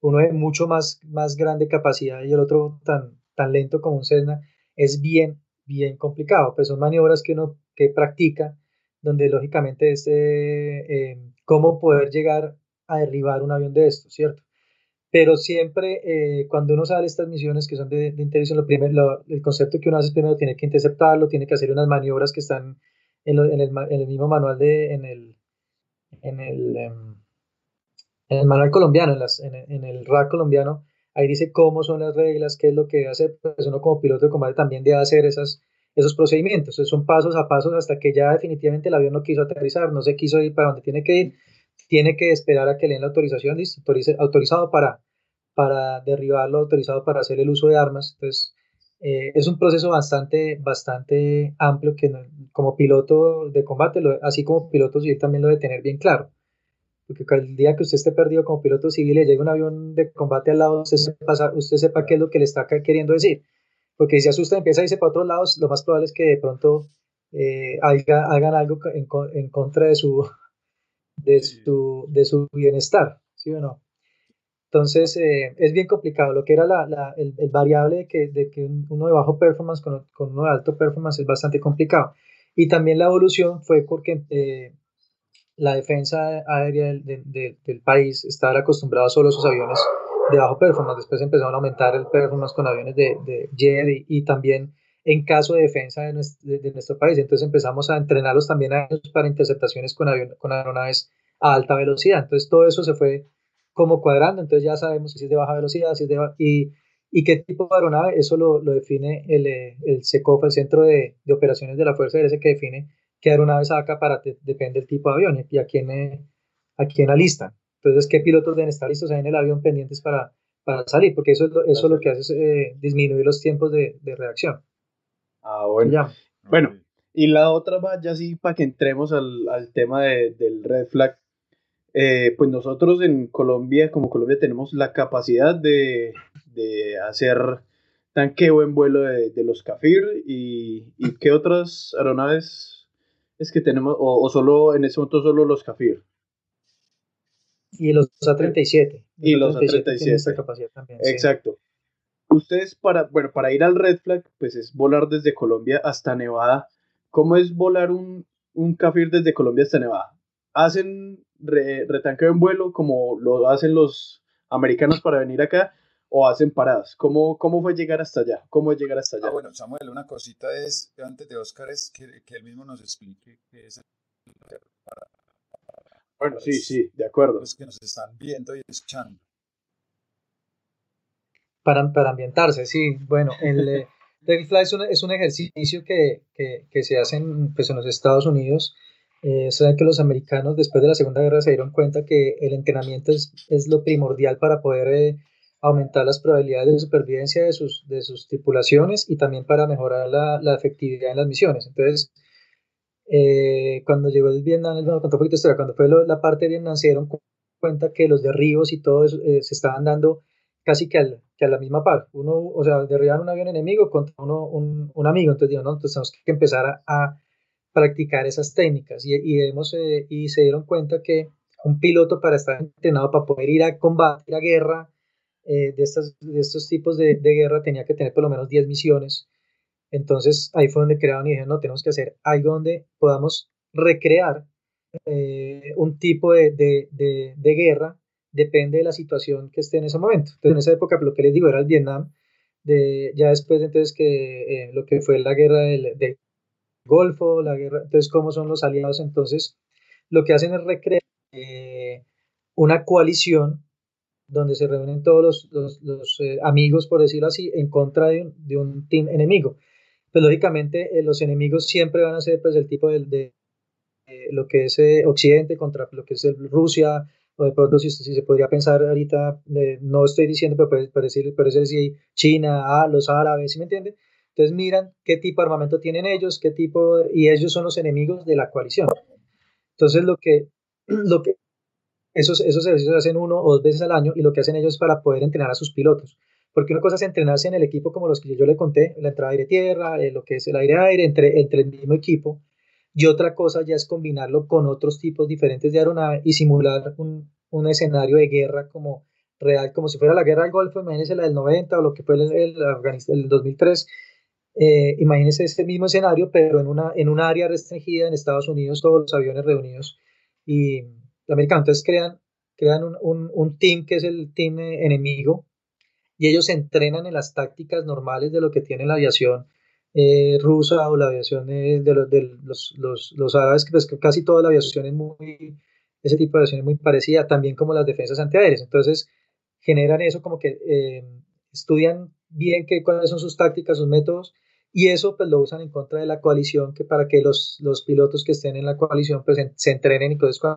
uno de mucho más, más grande capacidad y el otro tan, tan lento como un Cessna, es bien, bien complicado. Pues son maniobras que uno que practica, donde lógicamente es eh, eh, cómo poder llegar a derribar un avión de estos, ¿cierto? Pero siempre eh, cuando uno sale estas misiones que son de, de lo primero, el concepto que uno hace es primero tiene que interceptarlo, tiene que hacer unas maniobras que están en, en, el, en mismo manual de, en el, en el, em, en manual colombiano, en, en, en el RAC colombiano, ahí dice cómo son las reglas, qué es lo que hace, pues uno como piloto de combate también debe hacer esas, esos procedimientos. Entonces son pasos a pasos hasta que ya definitivamente el avión no quiso aterrizar, no se quiso ir para donde tiene que ir, tiene que esperar a que le den la autorización, listo, autorizado para, para derribarlo, autorizado para hacer el uso de armas. Entonces eh, es un proceso bastante, bastante amplio que como piloto de combate, así como piloto civil también lo debe tener bien claro. Porque el día que usted esté perdido como piloto civil y llega un avión de combate al lado, usted sepa, usted sepa qué es lo que le está queriendo decir. Porque si se asusta y empieza a irse para otros lados, lo más probable es que de pronto eh, hagan algo en, en, contra de su, de su, de su bienestar, ¿sí o no? Entonces, eh, es bien complicado. Lo que era la, la, el, el, variable de que, de que uno de bajo performance con, con, uno de alto performance es bastante complicado. Y también la evolución fue porque eh, la defensa aérea del, del, del, país estaba acostumbrada solo a sus aviones de bajo performance. Después empezaron a aumentar el performance con aviones de, de jet y, también en caso de defensa de nuestro, país. Entonces empezamos a entrenarlos también a ellos para interceptaciones con, avión, con aeronaves a alta velocidad. Entonces todo eso se fue como cuadrando, entonces ya sabemos si es de baja velocidad, si es de y, y qué tipo de aeronave, eso lo, lo define el, eh, el SECOF, el Centro de, de, Operaciones de la Fuerza Aérea, que define qué aeronave saca para, depende del tipo de avión y a quién, eh, a quién alista. Entonces, qué pilotos deben estar listos en el avión pendientes para, para salir, porque eso, eso lo que hace es eh, disminuir los tiempos de, de, reacción. Ah, bueno. Ya. Bueno, y la otra va ya sí para que entremos al, al tema de, del red flag. Eh, pues nosotros en Colombia, como Colombia, tenemos la capacidad de, de hacer tanqueo en vuelo de, de los CAFIR y, y, qué otras aeronaves es que tenemos, o, o, solo en ese momento solo los CAFIR. Y los A37. Y los A37. capacidad también. Exacto. Sí. Ustedes para, bueno, para ir al Red Flag, pues es volar desde Colombia hasta Nevada. ¿Cómo es volar un, un CAFIR desde Colombia hasta Nevada? ¿Hacen re, retanqueo en vuelo como lo hacen los americanos para venir acá o hacen paradas? ¿Cómo, cómo fue llegar hasta allá? ¿Cómo es llegar hasta allá? Ah, bueno, Samuel, una cosita es, antes de Oscar, es que, que él mismo nos explique qué es el para, para, Bueno, sí, sí, de acuerdo. Los que nos están viendo y escuchando. Para, para ambientarse, sí. Bueno, el eh, Fly es un, es un ejercicio que, que, que, se hace en, pues, en los Estados Unidos eh, saben que los americanos después de la Segunda Guerra se dieron cuenta que el entrenamiento es, es lo primordial para poder eh, aumentar las probabilidades de supervivencia de sus, de sus tripulaciones y también para mejorar la, la efectividad en las misiones. Entonces, eh, cuando llegó el Vietnam, bueno, contó un poquito historia, cuando fue la parte de Vietnam se dieron cuenta que los derribos y todo eso eh, se estaban dando casi que, al, que, a la misma par. Uno, o sea, derribaron un avión enemigo contra uno, un, un amigo. Entonces, digo, no, entonces tenemos que empezar a, a practicar esas técnicas y, y, hemos, eh, y se dieron cuenta que un piloto para estar entrenado, para poder ir a combate, a guerra, eh, de, estas, de estos tipos de, de, guerra tenía que tener por lo menos 10 misiones. Entonces ahí fue donde crearon y dijeron, no, tenemos que hacer algo donde podamos recrear eh, un tipo de, de, de, guerra, depende de la situación que esté en ese momento. Entonces en esa época lo que les digo era el Vietnam, de, ya después entonces que eh, lo que fue la guerra del, Golfo, la guerra, entonces cómo son los aliados, entonces lo que hacen es recrear una coalición donde se reúnen todos los, los, eh, amigos, por decirlo así, en contra de un, de un team enemigo. Pues lógicamente eh, los enemigos siempre van a ser pues el tipo de, de eh, lo que es Occidente contra lo que es Rusia, o de pronto si, si, se podría pensar ahorita, no estoy diciendo, pero puede, puede decir, puede China, ah, los árabes, ¿sí me entiende? Entonces miran qué tipo de armamento tienen ellos, qué tipo, y ellos son los enemigos de la coalición. Entonces lo que, lo que esos, esos ejercicios se hacen uno o dos veces al año y lo que hacen ellos es para poder entrenar a sus pilotos. Porque una cosa es entrenarse en el equipo como los que yo le conté, la entrada aire-tierra, eh, lo que es el aire-aire, entre, entre el mismo equipo. y otra cosa ya es combinarlo con otros tipos diferentes de aeronave y simular un, un escenario de guerra como real, como si fuera la guerra del Golfo, imagínense la del 90 o lo que fue el, el, el 2003, eh, imagínense este mismo escenario, pero en, una, en un área restringida en Estados Unidos, todos los aviones reunidos y americanos. Entonces crean, crean un, un, un team que es el team enemigo y ellos se entrenan en las tácticas normales de lo que tiene la aviación eh, rusa o la aviación de, los, de los, los, los, árabes, que pues, casi toda la aviación es muy, ese tipo de aviación es muy parecida, también como las defensas antiaéreas. Entonces, generan eso como que eh, estudian bien qué, cuáles son sus tácticas, sus métodos, y eso pues lo usan en contra de la coalición, que para que los, los pilotos que estén en la coalición pues se entrenen y entonces cuando,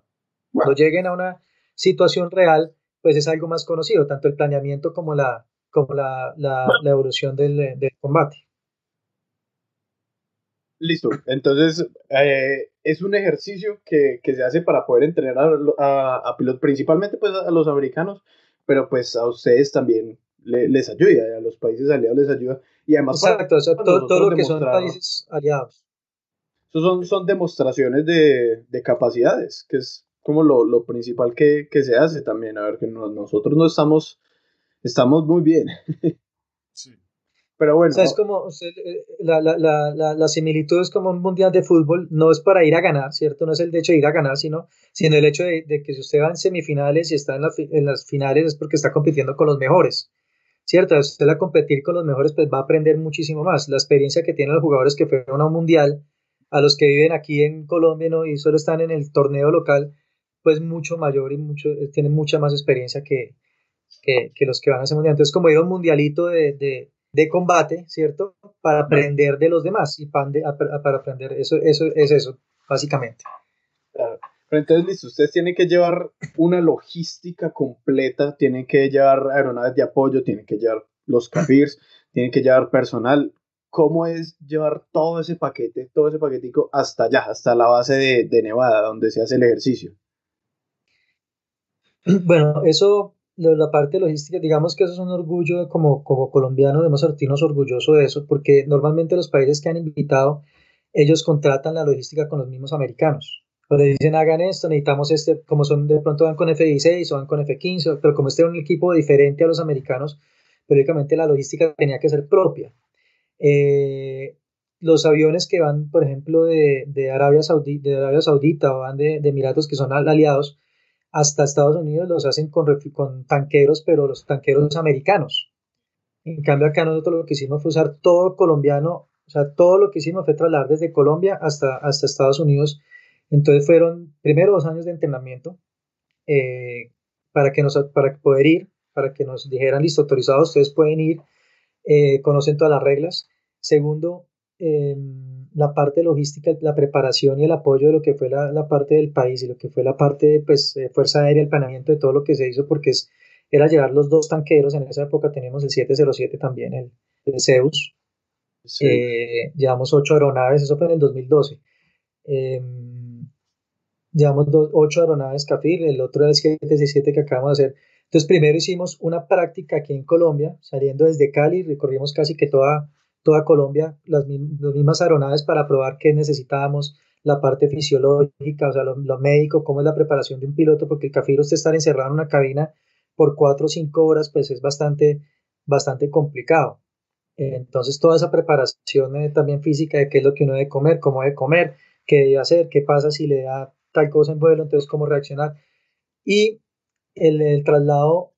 cuando lleguen a una situación real, pues es algo más conocido, tanto el planeamiento como la, como la, la, la evolución del, del combate. Listo, entonces eh, es un ejercicio que, que, se hace para poder entrenar a, a, pilotos, principalmente pues a los americanos, pero pues a ustedes también les ayuda, a los países aliados les ayuda. Y además, Exacto, todo, todo, lo que son países aliados. Son, son demostraciones de, de capacidades, que es como lo, lo principal que, que, se hace también. A ver, que no, nosotros no estamos, estamos muy bien. Pero bueno. O sea, es como eh, la, la, la, la, similitud es como un mundial de fútbol, no es para ir a ganar, ¿cierto? No es el hecho de ir a ganar, sino, sino el hecho de, de que si usted va en semifinales y está en, en, las finales es porque está compitiendo con los mejores, ¿cierto? Usted a competir con los mejores, pues va a aprender muchísimo más. La experiencia que tienen los jugadores que fueron a un mundial, a los que viven aquí en Colombia ¿no? y solo están en el torneo local, pues mucho mayor y mucho, tienen mucha más experiencia que, que, que los que van a ese mundial. Entonces, como ir a un mundialito de, de de combate, ¿cierto? Para aprender de los demás y para, para aprender, eso, eso es eso, básicamente. Claro. Pero entonces, listo, ustedes tienen que llevar una logística completa, tienen que llevar aeronaves de apoyo, tienen que llevar los cafirs, tienen que llevar personal. ¿Cómo es llevar todo ese paquete, todo ese paquetico hasta allá, hasta la base de, de Nevada, donde se hace el ejercicio? Bueno, eso la parte logística, digamos que eso es un orgullo como, como colombiano, debemos sentirnos orgullosos de eso, porque normalmente los países que han invitado, ellos contratan la logística con los mismos americanos. O le dicen, hagan esto, necesitamos este, como son de pronto van con F-16 o van con F-15, pero como este era un equipo diferente a los americanos, periódicamente la logística tenía que ser propia. Eh, los aviones que van, por ejemplo, de, de, Arabia, Saudita, de Arabia Saudita o van de, de Emiratos que son aliados, hasta Estados Unidos los hacen con, con tanqueros, pero los tanqueros americanos. En cambio, acá nosotros lo que hicimos fue usar todo colombiano, o sea, todo lo que hicimos fue trasladar desde Colombia hasta, hasta Estados Unidos. Entonces fueron primero dos años de entrenamiento eh, para, que nos, para poder ir, para que nos dijeran, listo, autorizados, ustedes pueden ir, eh, conocen todas las reglas. Segundo, eh, la parte logística, la preparación y el apoyo de lo que fue la, la parte del país y lo que fue la parte pues, de Fuerza Aérea, el planeamiento de todo lo que se hizo, porque es, era llevar los dos tanqueros, en esa época teníamos el 707 también, el, el Zeus, eh, llevamos ocho aeronaves, eso fue en el 2012. Eh, llevamos dos, ocho aeronaves CAFIR, el otro era el 717 que acabamos de hacer. Entonces, primero hicimos una práctica aquí en Colombia, saliendo desde Cali, recorrimos casi que toda toda Colombia las, mismas aeronaves para probar qué necesitábamos, la parte fisiológica, o sea, lo, médico, cómo es la preparación de un piloto, porque el cafiro usted estar encerrado en una cabina por cuatro o cinco horas, pues es bastante, bastante complicado. Entonces, toda esa preparación eh, también física de qué es lo que uno debe comer, cómo debe comer, qué debe hacer, qué pasa si le da tal cosa en vuelo, entonces cómo reaccionar. Y el, el traslado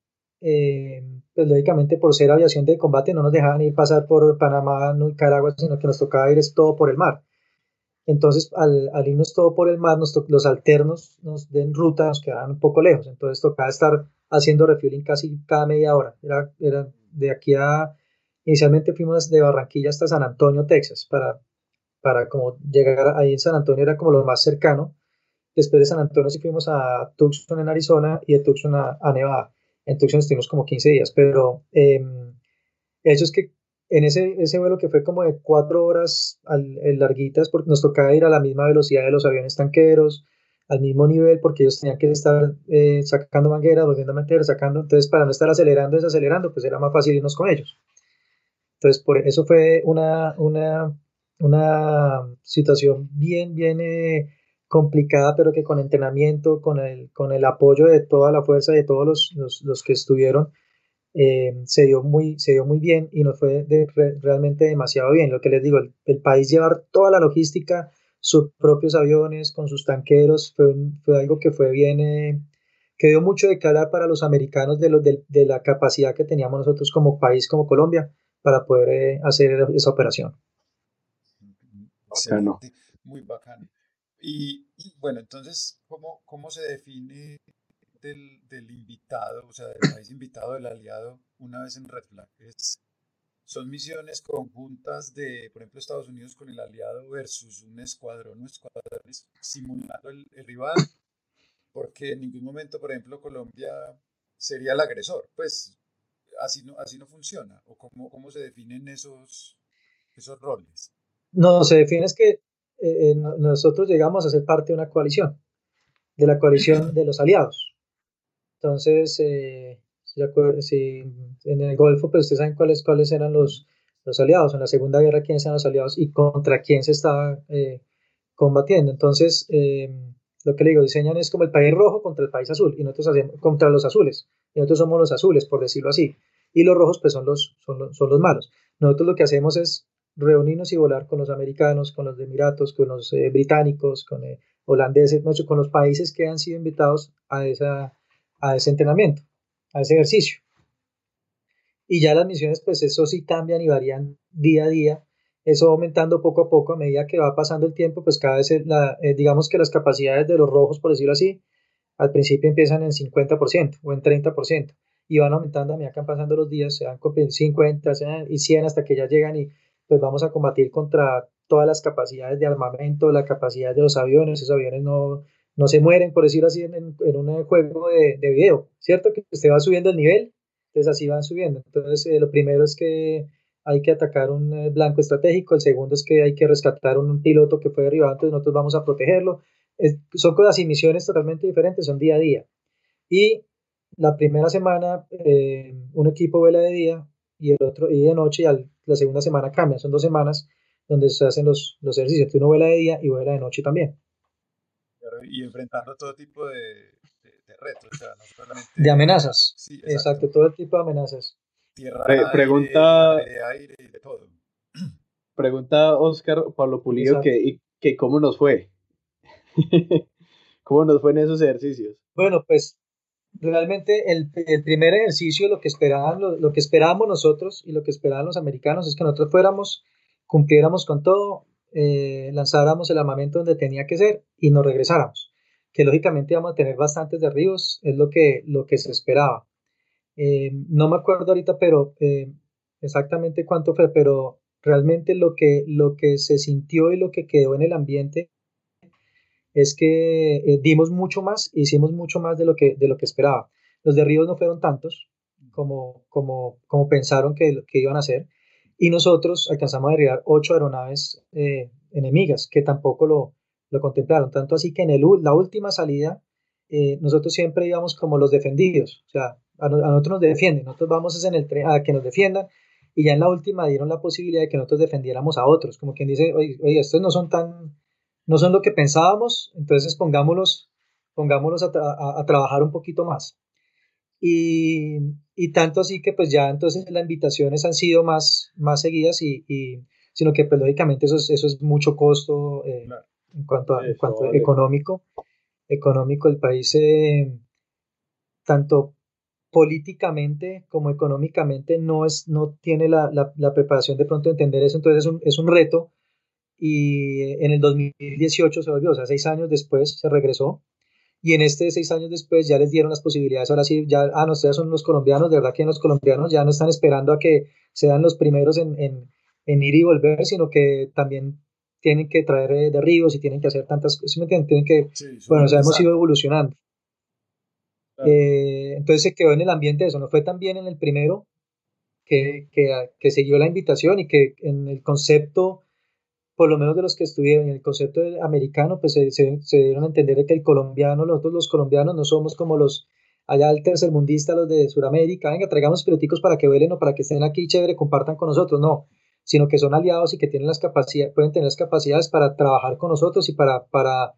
eh, pues lógicamente por ser aviación de combate no nos dejaban ir pasar por Panamá, Nicaragua, sino que nos tocaba ir todo por el mar. Entonces, al, al irnos todo por el mar, nos los alternos nos den ruta, nos quedaban un poco lejos. Entonces, tocaba estar haciendo refueling casi cada media hora. Era, era de aquí a. Inicialmente fuimos de Barranquilla hasta San Antonio, Texas, para, para como llegar ahí en San Antonio, era como lo más cercano. Después de San Antonio, sí fuimos a Tucson en Arizona y de Tucson a, a Nevada. En Tucson estuvimos como 15 días, pero eh, eso es que en ese, ese vuelo que fue como de cuatro horas al, larguitas, porque nos tocaba ir a la misma velocidad de los aviones tanqueros, al mismo nivel, porque ellos tenían que estar eh, sacando mangueras, volviendo a meter, sacando, entonces para no estar acelerando, desacelerando, pues era más fácil irnos con ellos. Entonces, por eso fue una, una una situación bien, bien eh, complicada, pero que con entrenamiento, con el, con el apoyo de toda la fuerza, de todos los, los, que estuvieron, eh, se, dio muy, se dio muy bien y nos fue realmente demasiado bien. Lo que les digo, el, país llevar toda la logística, sus propios aviones, con sus tanqueros, fue, fue algo que fue bien, eh, que dio mucho de cara para los americanos de, lo, de, de, la capacidad que teníamos nosotros como país, como Colombia, para poder eh, hacer esa operación. Muy bacano. Y, bueno, entonces, ¿cómo, cómo se define del, del, invitado, o sea, del país invitado, del aliado, una vez en Red Flag? Es, son misiones conjuntas de, por ejemplo, Estados Unidos con el aliado versus un escuadrón o escuadrones simulando el, el rival, porque en ningún momento, por ejemplo, Colombia sería el agresor. Pues así no, así no funciona. ¿O cómo, cómo se definen esos, esos roles? No, se define es que eh, eh, nosotros llegamos a ser parte de una coalición, de la coalición de los aliados. Entonces, eh, si, en el Golfo, pues ustedes saben cuáles, cuáles eran los, los aliados. En la Segunda Guerra, quiénes eran los aliados y contra quién se estaba combatiendo. Entonces, lo que le digo, diseñan es como el país rojo contra el país azul y nosotros hacemos contra los azules. Y nosotros somos los azules, por decirlo así. Y los rojos, pues son los, son los, son los malos. Nosotros lo que hacemos es reunirnos y volar con los americanos, con los Emiratos, con los eh, británicos, con eh, holandeses, con los países que han sido invitados a, esa, a ese entrenamiento, a ese ejercicio. Y ya las misiones, pues eso sí cambian y varían día a día. Eso aumentando poco a poco a medida que va pasando el tiempo, pues cada vez, la, eh, digamos que las capacidades de los rojos, por decirlo así, al principio empiezan en 50% o en 30% y van aumentando a medida que van pasando los días, se van con 50 y 100 hasta que ya llegan y pues vamos a combatir contra todas las capacidades de armamento, la capacidad de los aviones, esos aviones no, no se mueren, por decirlo así, en, en un juego de, de, video, ¿cierto? Que usted va subiendo el nivel, entonces así van subiendo. Entonces, eh, lo primero es que hay que atacar un eh, blanco estratégico, el segundo es que hay que rescatar un, piloto que fue derribado, entonces nosotros vamos a protegerlo. son cosas y misiones totalmente diferentes, son día a día. Y la primera semana eh, un equipo vuela de día y el otro y de noche y al la segunda semana cambia, son dos semanas donde se hacen los, los ejercicios, uno vuela de día y vuela de noche también. y enfrentando todo tipo de, de, retos, o sea, no solamente... De amenazas, sí, exacto. todo tipo de amenazas. Tierra, pregunta, aire, de todo. Pregunta Oscar Pablo Pulido que, que cómo nos fue. ¿Cómo nos fue en esos ejercicios? Bueno, pues realmente el, el, primer ejercicio, lo que, esperaban, lo, que esperábamos nosotros y lo que esperaban los americanos es que nosotros fuéramos, cumpliéramos con todo, eh, lanzáramos el armamento donde tenía que ser y nos regresáramos. Que lógicamente íbamos a tener bastantes derribos, es lo que, lo que se esperaba. Eh, no me acuerdo ahorita, pero eh, exactamente cuánto fue, pero realmente lo que, lo que se sintió y lo que quedó en el ambiente es que eh, dimos mucho más, hicimos mucho más de lo que, de lo que esperaba. Los derribos no fueron tantos como, como, como pensaron que, que iban a ser, y nosotros alcanzamos a derribar ocho aeronaves eh, enemigas que tampoco lo, lo, contemplaron. Tanto así que en el, la última salida, eh, nosotros siempre íbamos como los defendidos, o sea, a, nosotros nos defienden, nosotros vamos en el tren a que nos defiendan, y ya en la última dieron la posibilidad de que nosotros defendiéramos a otros, como quien dice, oye, oye estos no son tan no son lo que pensábamos, entonces pongámoslos, pongámoslos a, trabajar un poquito más. Y, y, tanto así que pues ya entonces las invitaciones han sido más, más seguidas y, y sino que pues lógicamente eso es, eso es mucho costo eh, en cuanto a, en cuanto económico. Económico, el país eh, tanto políticamente como económicamente no, es, no tiene la, la, la, preparación de pronto de entender eso, entonces es un, es un reto y en el 2018 se volvió, o sea, seis años después se regresó. Y en este seis años después ya les dieron las posibilidades, ahora sí, ya, ah, no, ustedes son los colombianos, de verdad que los colombianos ya no están esperando a que sean los primeros en, en, en ir y volver, sino que también tienen que traer eh, derribos y tienen que hacer tantas cosas, me Tienen que, bueno, o sea, hemos ido evolucionando. Eh, entonces se quedó en el ambiente de eso, no fue tan bien en el primero que, que, que siguió la invitación y que en el concepto por lo menos de los que estuvieron en el concepto americano, pues se, se, dieron a entender que el colombiano, nosotros los colombianos no somos como los allá el tercermundista, los de Sudamérica, venga, traigamos piloticos para que vuelen o para que estén aquí chévere, compartan con nosotros, no. sino que son aliados y que tienen las capacidades, pueden tener las capacidades para trabajar con nosotros y para, para,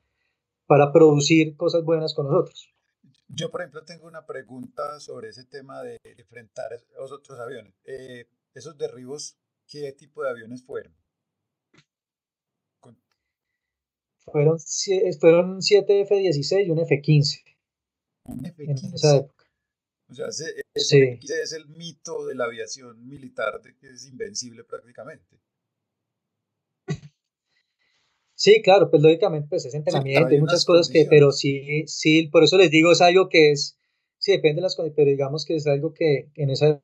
para producir cosas buenas con nosotros. Yo, por ejemplo, tengo una pregunta sobre ese tema de enfrentar a los otros aviones. Eh, esos derribos, ¿qué tipo de aviones fueron? Fueron, fueron 7 F-16 y un F-15. Un F-15. En esa época. O sea, ese, ese es el mito de la aviación militar de que es invencible prácticamente. Sí, claro, pues lógicamente pues es entrenamiento, hay muchas cosas que, pero sí, sí, por eso les digo, es algo que es, sí, depende de las cosas, pero digamos que es algo que en esa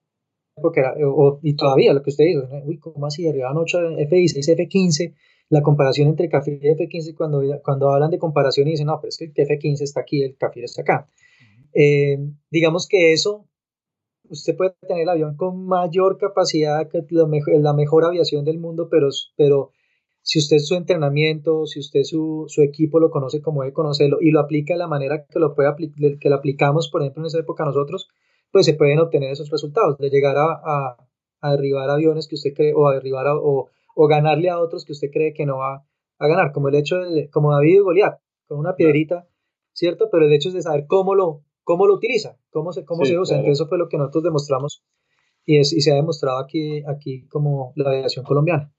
época, o, y todavía lo que usted dice, uy, ¿cómo así? Arribaban 8 F16, F15, la comparación entre Cafir y F15, cuando, cuando hablan de comparación y dicen, no, pero es que el F15 está aquí, el Cafir está acá. Eh, digamos que eso, usted puede tener el avión con mayor capacidad, que la, mejor, la mejor aviación del mundo, pero, pero si usted su entrenamiento, si usted su, su, equipo lo conoce como debe conocerlo y lo aplica de la manera que lo, puede que lo aplicamos, por ejemplo, en esa época nosotros, pues se pueden obtener esos resultados, de llegar a, a, a derribar aviones que usted cree, o a derribar o, o, ganarle a otros que usted cree que no va a ganar, como el hecho de, como David y Goliat, con una piedrita, ¿cierto? Pero el hecho es de saber cómo lo, cómo lo utiliza, cómo se, cómo se usa. Entonces eso fue lo que nosotros demostramos y, es, y se ha demostrado aquí, aquí como la aviación colombiana.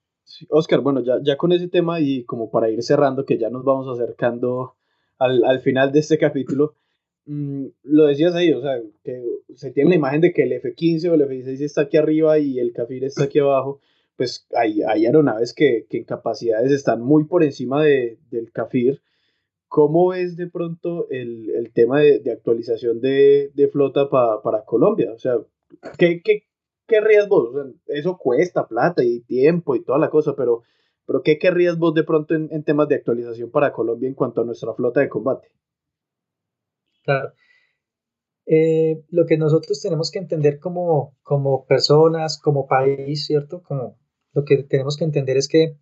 Oscar, bueno, ya, ya con ese tema y como para ir cerrando, que ya nos vamos acercando al, al final de este capítulo, mm, lo decías ahí, o sea, que se tiene la imagen de que el F-15 o el F-16 está aquí arriba y el Cafir está aquí abajo, pues hay, hay aeronaves que, que, en capacidades están muy por encima de, del Cafir. ¿Cómo ves de pronto el, el tema de, de, actualización de, de flota pa, para Colombia? O sea, ¿qué, qué, querrías vos? eso cuesta plata y tiempo y toda la cosa, pero, pero ¿qué querrías vos de pronto en, temas de actualización para Colombia en cuanto a nuestra flota de combate? Claro. Eh, lo que nosotros tenemos que entender como, como personas, como país, ¿cierto? Como lo que tenemos que entender es que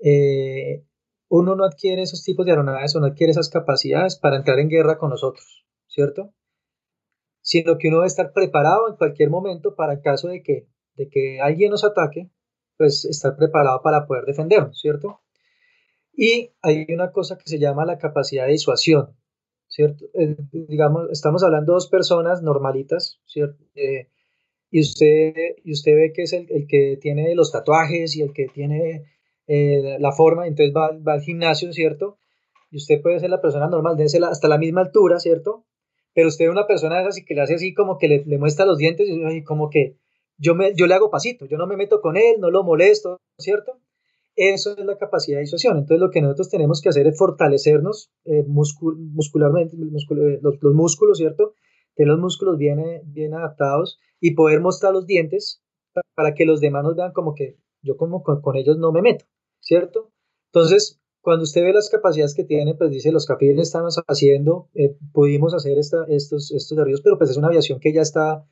eh, uno no adquiere esos tipos de aeronaves o no adquiere esas capacidades para entrar en guerra con nosotros, ¿cierto? sino que uno debe estar preparado en cualquier momento para el caso de que, de que alguien nos ataque, pues estar preparado para poder defendernos, ¿cierto? Y hay una cosa que se llama la capacidad de disuasión, ¿cierto? Eh, digamos, estamos hablando de dos personas normalitas, ¿cierto? Eh, y, usted, y usted ve que es el, el, que tiene los tatuajes y el que tiene eh, la forma, entonces va, va, al gimnasio, ¿cierto? Y usted puede ser la persona normal, debe ser hasta la misma altura, ¿cierto? pero usted es una persona así que le hace así como que le, le muestra los dientes y como que yo, me, yo le hago pasito, yo no me meto con él, no lo molesto, ¿cierto? Eso es la capacidad de disuasión. Entonces lo que nosotros tenemos que hacer es fortalecernos eh, muscularmente, eh, los, músculos, ¿cierto? Tener los músculos bien, bien adaptados y poder mostrar los dientes para que los demás nos vean como que yo como con, ellos no me meto, ¿cierto? Entonces, cuando usted ve las capacidades que tiene, pues dice, los capiles estamos haciendo, eh, pudimos hacer esta, estos, estos derribos, pero pues es una aviación que ya está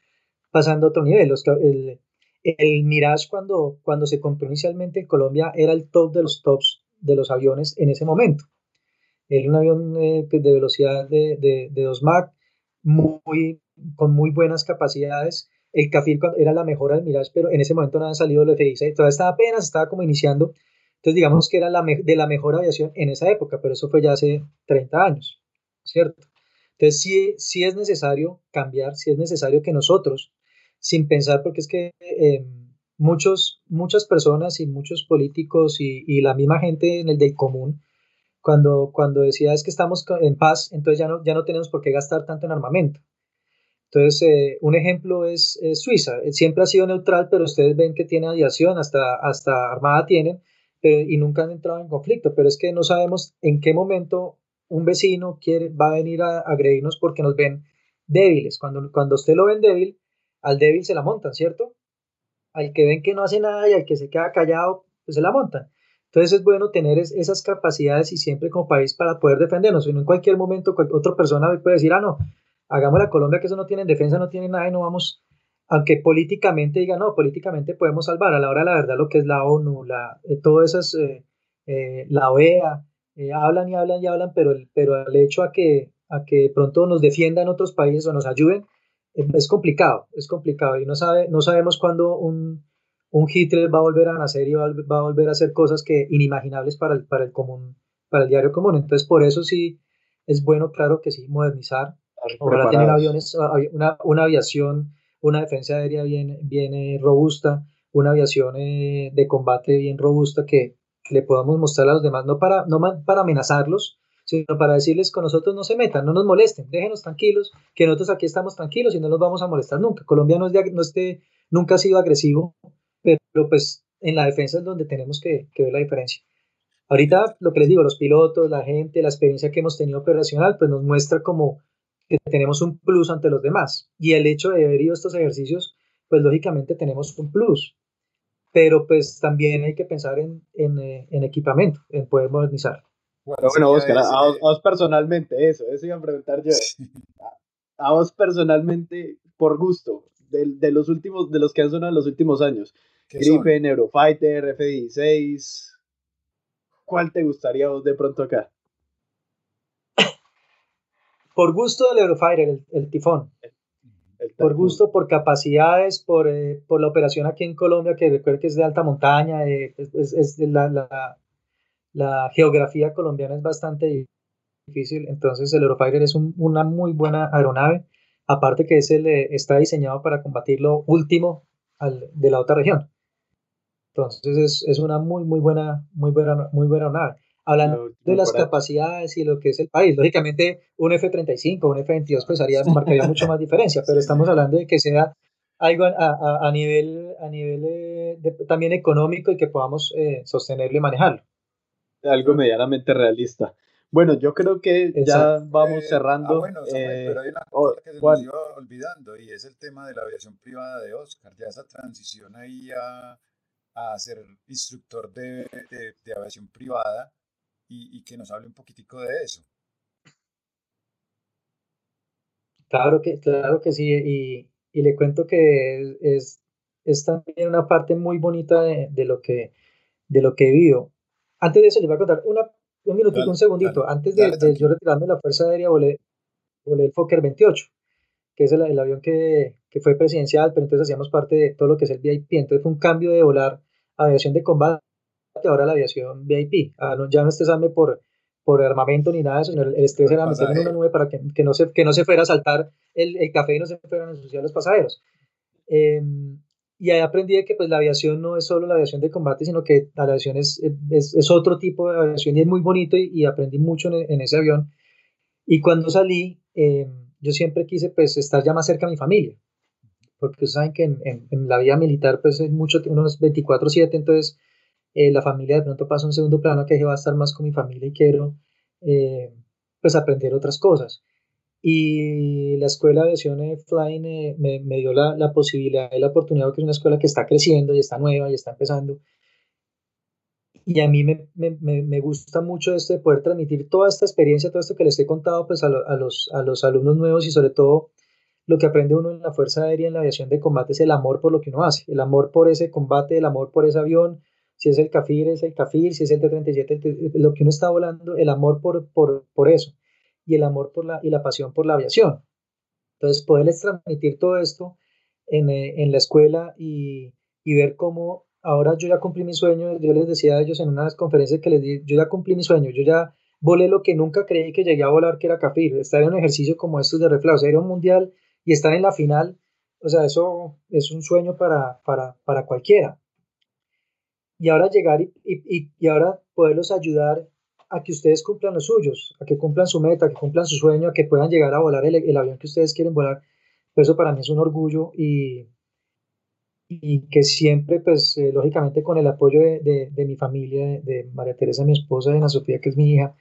pasando a otro nivel. Los, el, el, Mirage cuando, cuando se compró inicialmente en Colombia era el top de los tops de los aviones en ese momento. Era un avión eh, de velocidad de, de, de 2 Mach, muy, con muy buenas capacidades. El Cafir era la mejora del Mirage, pero en ese momento no había salido el F-16, todavía estaba apenas, estaba como iniciando entonces, digamos que era la de la mejor aviación en esa época, pero eso fue ya hace 30 años, ¿cierto? Entonces, sí, sí es necesario cambiar, sí es necesario que nosotros, sin pensar, porque es que eh, muchos, muchas personas y muchos políticos y, y, la misma gente en el del común, cuando, cuando decía es que estamos en paz, entonces ya no, ya no tenemos por qué gastar tanto en armamento. Entonces, eh, un ejemplo es, es, Suiza. Siempre ha sido neutral, pero ustedes ven que tiene aviación, hasta, hasta armada tienen, y nunca han entrado en conflicto, pero es que no sabemos en qué momento un vecino quiere, va a venir a agredirnos porque nos ven débiles. Cuando, cuando usted lo ven débil, al débil se la montan, ¿cierto? Al que ven que no hace nada y al que se queda callado, pues se la montan. Entonces es bueno tener esas capacidades y siempre como país para poder defendernos. Y no en cualquier momento otra persona puede decir, ah, no, hagamos la Colombia que eso no tiene defensa, no tiene nada y no vamos aunque políticamente diga, no, políticamente podemos salvar, a la hora de la verdad lo que es la ONU, la, eh, todas esas, eh, eh, la OEA, hablan y hablan y hablan, pero el, pero el hecho a que, a que pronto nos defiendan otros países o nos ayuden, es complicado, es complicado y no, sabe, no sabemos cuándo un, un Hitler va a volver a nacer y va a, volver a hacer cosas que inimaginables para el, para el común, para el diario común. Entonces, por eso sí es bueno, claro que sí, modernizar. Ahora tener aviones, una, una, aviación, una defensa aérea bien, bien eh, robusta, una aviación eh, de combate bien robusta que le podamos mostrar a los demás, no para, no para amenazarlos, sino para decirles con nosotros no se metan, no nos molesten, déjenos tranquilos, que nosotros aquí estamos tranquilos y no nos vamos a molestar nunca. Colombia no, es no esté, nunca ha sido agresivo, pero pues en la defensa es donde tenemos que, que ver la diferencia. Ahorita lo que les digo, los pilotos, la gente, la experiencia que hemos tenido operacional, pues nos muestra como que tenemos un plus ante los demás. Y el hecho de haber ido a estos ejercicios, pues lógicamente tenemos un plus. Pero pues también hay que pensar en, en, eh, en equipamiento, en poder modernizar. Bueno, bueno Oscar, a, vos, personalmente, eso, eso iba a preguntar yo. A, vos personalmente, por gusto, de, de, los últimos, de los que han sonado en los últimos años. Gripen, Eurofighter, F-16, ¿cuál te gustaría vos de pronto acá? Por gusto del Eurofighter, el, tifón. por gusto, por capacidades, por, eh, por, la operación aquí en Colombia, que recuerde que es de alta montaña, eh, es, la, la, la, geografía colombiana es bastante difícil, entonces el Eurofighter es una muy buena aeronave, aparte que es el, está diseñado para combatir lo último de la otra región. Entonces es, es, una muy, muy buena, muy buena, muy buena nave. Hablando de las capacidades y lo que es el país, lógicamente un F-35, un F-22 pues haría, marcaría mucho más diferencia, pero estamos hablando de que sea algo a, a, a nivel, a nivel eh, también económico y que podamos eh, sostenerlo y manejarlo. Algo medianamente realista. Bueno, yo creo que ya vamos eh, cerrando. Ah, bueno, pero hay una cosa que se nos iba olvidando y es el tema de la aviación privada de Oscar. Ya esa transición ahí a a ser instructor de, de, aviación privada y, que nos hable un poquitico de eso. Claro que, claro que sí, y, y le cuento que es, es, también una parte muy bonita de, de, lo que, de lo que he vivido. Antes de eso, les voy a contar una, un minutito, un segundito. Antes de, de, yo retirarme de la Fuerza Aérea, volé, volé el Fokker 28 que es el, avión que, que, fue presidencial, pero entonces hacíamos parte de todo lo que es el VIP. Entonces fue un cambio de volar aviación de combate, ahora la aviación VIP. Ah, ya no estresarme por, por armamento ni nada de eso, sino el, estrés era meterme en una nube para que, que, no se, que no se fuera a saltar el, el café y no se fueran a ensuciar los pasajeros. Em, y ahí aprendí que pues, la aviación no es solo la aviación de combate, sino que la aviación es, es, es otro tipo de aviación y es muy bonito y, y aprendí mucho en, en, ese avión. Y cuando salí, eh, yo siempre quise pues estar ya más cerca de mi familia, porque saben que en, en, la vida militar pues es mucho, unos 24/7, entonces eh, la familia de pronto pasa a un segundo plano que va a estar más con mi familia y quiero eh, pues aprender otras cosas. Y la escuela de aviación Flying eh, me, me, dio la, la, posibilidad y la oportunidad, que es una escuela que está creciendo y está nueva y está empezando. Y a mí me, me, me, gusta mucho esto de poder transmitir toda esta experiencia, todo esto que les he contado pues a, a, los, a los alumnos nuevos y sobre todo lo que aprende uno en la Fuerza Aérea, en la aviación de combate, es el amor por lo que uno hace, el amor por ese combate, el amor por ese avión, si es el CAFIR, es el CAFIR, si es el T-37, lo que uno está volando, el amor por, por, por eso y el amor por la, y la pasión por la aviación. Entonces, poderles transmitir todo esto en, eh, en la escuela y, y ver cómo ahora yo ya cumplí mi sueño, yo les decía a ellos en unas conferencias que les di, yo ya cumplí mi sueño, yo ya volé lo que nunca creí que llegué a volar, que era CAFIR, estar en un ejercicio como estos de reflejo, era un mundial y estar en la final, o sea, eso es un sueño para, para, para cualquiera. Y ahora llegar y, y, y, ahora poderlos ayudar a que ustedes cumplan los suyos, a que cumplan su meta, a que cumplan su sueño, a que puedan llegar a volar el, el avión que ustedes quieren volar. Pues eso para mí es un orgullo y, y que siempre, pues eh, lógicamente con el apoyo de, de, de mi familia, de, María Teresa, mi esposa, de Ana Sofía, que es mi hija,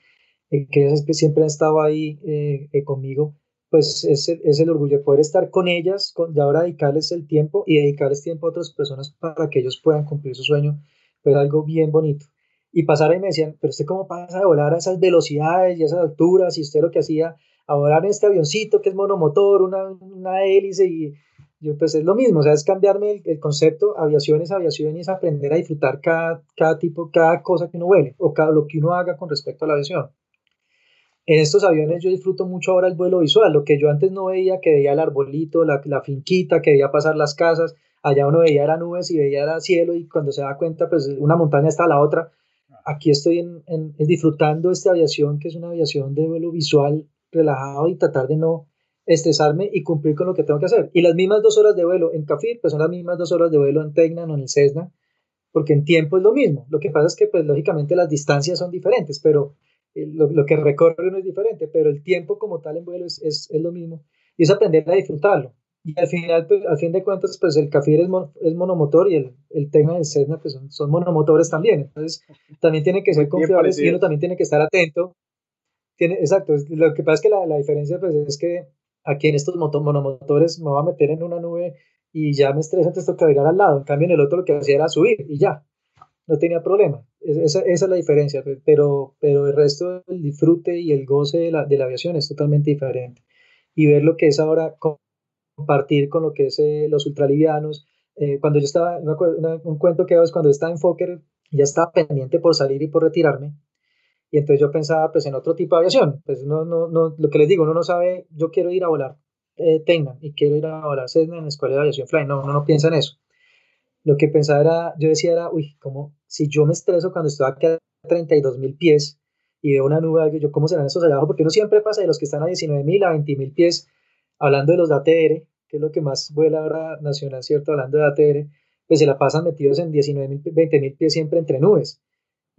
eh, que ellas que siempre han estado ahí eh, conmigo, pues es es el, orgullo de poder estar con ellas con, y ahora dedicarles el tiempo y dedicarles tiempo a otras personas para que ellos puedan cumplir su sueño, pues algo bien bonito. Y pasar ahí me decían, pero usted cómo pasa de volar a esas velocidades y esas alturas y usted lo que hacía, a volar en este avioncito que es monomotor, una, una hélice y yo pues es lo mismo, o sea, es cambiarme el, concepto, aviación es aviación y es aprender a disfrutar cada, cada tipo, cada cosa que uno vuele o cada, lo que uno haga con respecto a la aviación. En estos aviones yo disfruto mucho ahora el vuelo visual, lo que yo antes no veía, que veía el arbolito, la, la finquita, que veía pasar las casas, allá uno veía era nubes y veía era cielo y cuando se da cuenta, pues una montaña está a la otra. Aquí estoy en, en, disfrutando esta aviación, que es una aviación de vuelo visual relajado y tratar de no estresarme y cumplir con lo que tengo que hacer. Y las mismas dos horas de vuelo en Cafir, pues son las mismas dos horas de vuelo en Tecnan o en el Cessna, porque en tiempo es lo mismo. Lo que pasa es que, pues lógicamente las distancias son diferentes, pero eh, lo, lo, que recorre no es diferente, pero el tiempo como tal en vuelo es, es, es, lo mismo. Y es aprender a disfrutarlo. Y al final, pues, al fin de cuentas, pues el Cafir es, es monomotor y el, el Tecna y el Cessna pues son, son, monomotores también. Entonces, también tienen que ser confiables y uno también tiene que estar atento. Tiene, exacto, lo que pasa es que la, la diferencia pues es que aquí en estos monomotores me voy a meter en una nube y ya me estresa, entonces toca virar al lado. En cambio, en el otro lo que hacía era subir y ya, no tenía problema. Esa, esa es la diferencia, pero, pero el resto del disfrute y el goce de la, de la aviación es totalmente diferente. Y ver lo que es ahora compartir con lo que es eh, los ultralivianos. Eh, cuando yo estaba, un cuento que hago es cuando estaba en Fokker, ya estaba pendiente por salir y por retirarme. Y entonces yo pensaba pues en otro tipo de aviación. Pues no, no, no, lo que les digo, uno no sabe, yo quiero ir a volar eh, y quiero ir a volar Cessna en la escuela de aviación fly. No, uno no piensa en eso. Lo que pensaba era, yo decía era, uy, como si yo me estreso cuando estoy aquí a 32 mil pies y veo una nube, yo, ¿cómo serán esos allá abajo? Porque uno siempre pasa de los que están a 19 mil a 20 mil pies, hablando de los ATR, que es lo que más vuela ahora nacional, ¿cierto? Hablando de ATR, pues se la pasan metidos en 19 mil, 20 mil pies siempre entre nubes.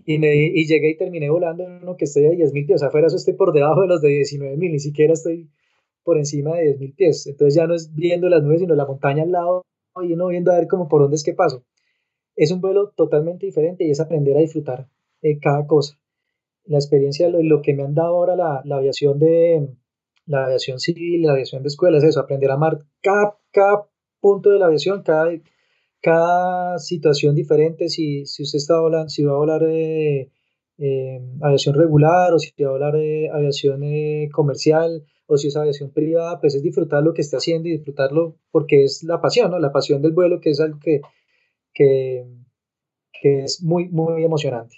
Y, me, y llegué y terminé volando en uno que estoy a 10 mil pies, o sea, afuera eso estoy por debajo de los de 19 mil, ni siquiera estoy por encima de 10 mil pies. Entonces ya no es viendo las nubes, sino la montaña al lado y uno viendo a ver como por dónde es que paso. Es un vuelo totalmente diferente y es aprender a disfrutar eh, cada cosa. La experiencia, lo, lo que me han dado ahora la, la, aviación de la aviación civil, la aviación de escuela, es eso, aprender a amar cada, cada punto de la aviación, cada, cada situación diferente, si, si usted está hablando, si va a hablar de eh, aviación regular o si va a hablar de aviación eh, comercial o si es aviación privada, pues es disfrutar lo que está haciendo y disfrutarlo porque es la pasión, ¿no? La pasión del vuelo, que es algo que, que, que es muy, muy emocionante.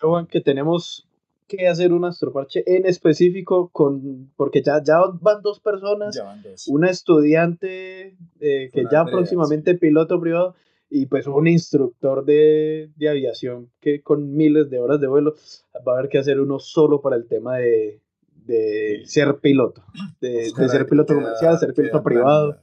Juan, que tenemos que hacer un astroparche en específico con, porque ya, ya van dos personas, una estudiante eh, que ya próximamente piloto privado y pues un instructor de, de, aviación que con miles de horas de vuelo va a haber que hacer uno solo para el tema de, de ser piloto, de, ser piloto comercial, ser piloto privado.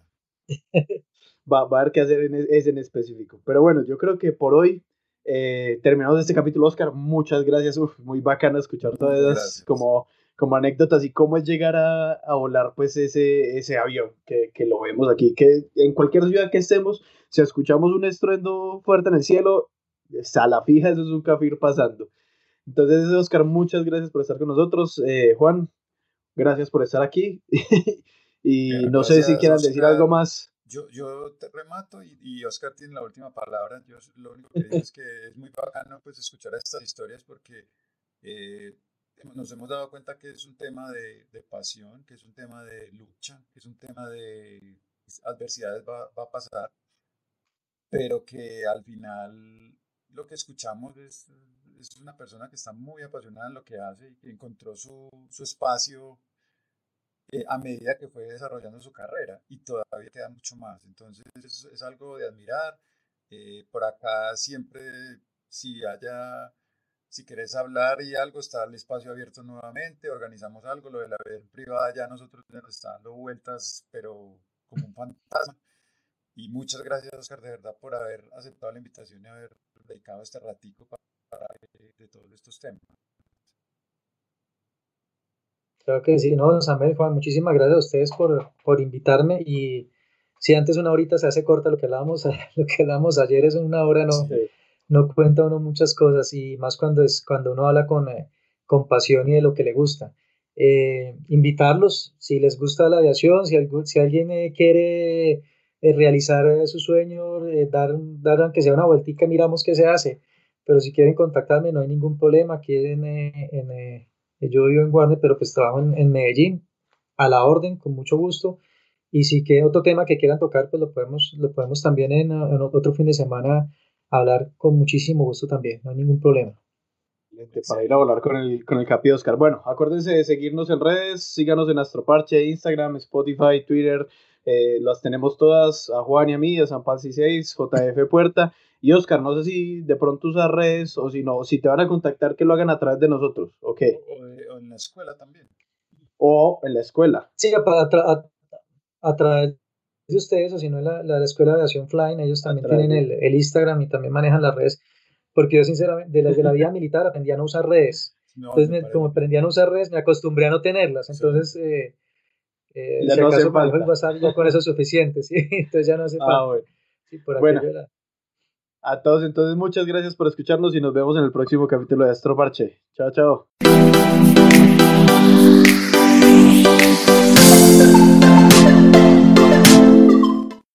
Va, va, a haber que hacer en, ese en específico. Pero bueno, yo creo que por hoy eh, terminamos este capítulo, Oscar. Muchas gracias. Uf, muy bacano escuchar todas esas como, como anécdotas y cómo es llegar a, a volar pues ese, ese avión que, que, lo vemos aquí. Que en cualquier ciudad que estemos, si escuchamos un estruendo fuerte en el cielo, a la fija eso es un cafir pasando. Entonces, Oscar, muchas gracias por estar con nosotros. Eh, Juan, gracias por estar aquí. y no sé si quieran decir algo más. Yo, yo te remato y, y, Oscar tiene la última palabra. Yo lo único que digo es que es muy bacano pues, escuchar estas historias porque eh, nos hemos dado cuenta que es un tema de, de, pasión, que es un tema de lucha, que es un tema de adversidades va, va a pasar, pero que al final lo que escuchamos es es una persona que está muy apasionada en lo que hace y que encontró su, su espacio eh, a medida que fue desarrollando su carrera y todavía queda mucho más. Entonces es, es algo de admirar. Eh, por acá siempre, si haya, si querés hablar y algo, está el espacio abierto nuevamente, organizamos algo, lo de la vida privada ya nosotros nos está dando vueltas, pero como un fantasma. Y muchas gracias, Oscar, de verdad, por haber aceptado la invitación y haber dedicado este ratico para de, todos estos temas. Claro que sí, no, Samuel, Juan, muchísimas gracias a ustedes por, por invitarme y si antes una horita se hace corta, lo que hablábamos, lo que hablamos ayer es una hora, no, no cuenta uno muchas cosas y más cuando, es, cuando uno habla con, eh, con pasión y de lo que le gusta. Eh, invitarlos, si les gusta la aviación, si, si alguien eh, quiere realizar su sueño, dar, dar aunque sea una vueltica, miramos qué se hace pero si quieren contactarme no hay ningún problema. Aquí en, en, yo vivo en Guarne, pero pues trabajo en, Medellín, a la orden, con mucho gusto. Y si quieren otro tema que quieran tocar, pues lo podemos, lo podemos también en, otro fin de semana hablar con muchísimo gusto también, no hay ningún problema. Para ir a volar con el, con el Capi Oscar. Bueno, acuérdense de seguirnos en redes, síganos en Astroparche, Instagram, Spotify, Twitter, Eh, las tenemos todas a Juan y a mí, a San Paz 6, JF Puerta. Y Oscar, no sé si de pronto usas redes o si no, si te van a contactar, que lo hagan a través de nosotros, ¿ok? O, en la escuela también. O en la escuela. Sí, a, a, través de ustedes, o si no, la, la, Escuela de Aviación Flying, ellos también tienen el, el, Instagram y también manejan las redes. Porque yo, sinceramente, de la, de la vida militar aprendí a no usar redes. Entonces, como aprendí a no usar redes, me acostumbré a no tenerlas. Entonces, eh, eh, si acaso para el WhatsApp ya con eso es suficiente, ¿sí? Entonces ya no hace ah, falta. Sí, por bueno. A todos, entonces muchas gracias por escucharnos y nos vemos en el próximo capítulo de Astro Parche. Chao, chao.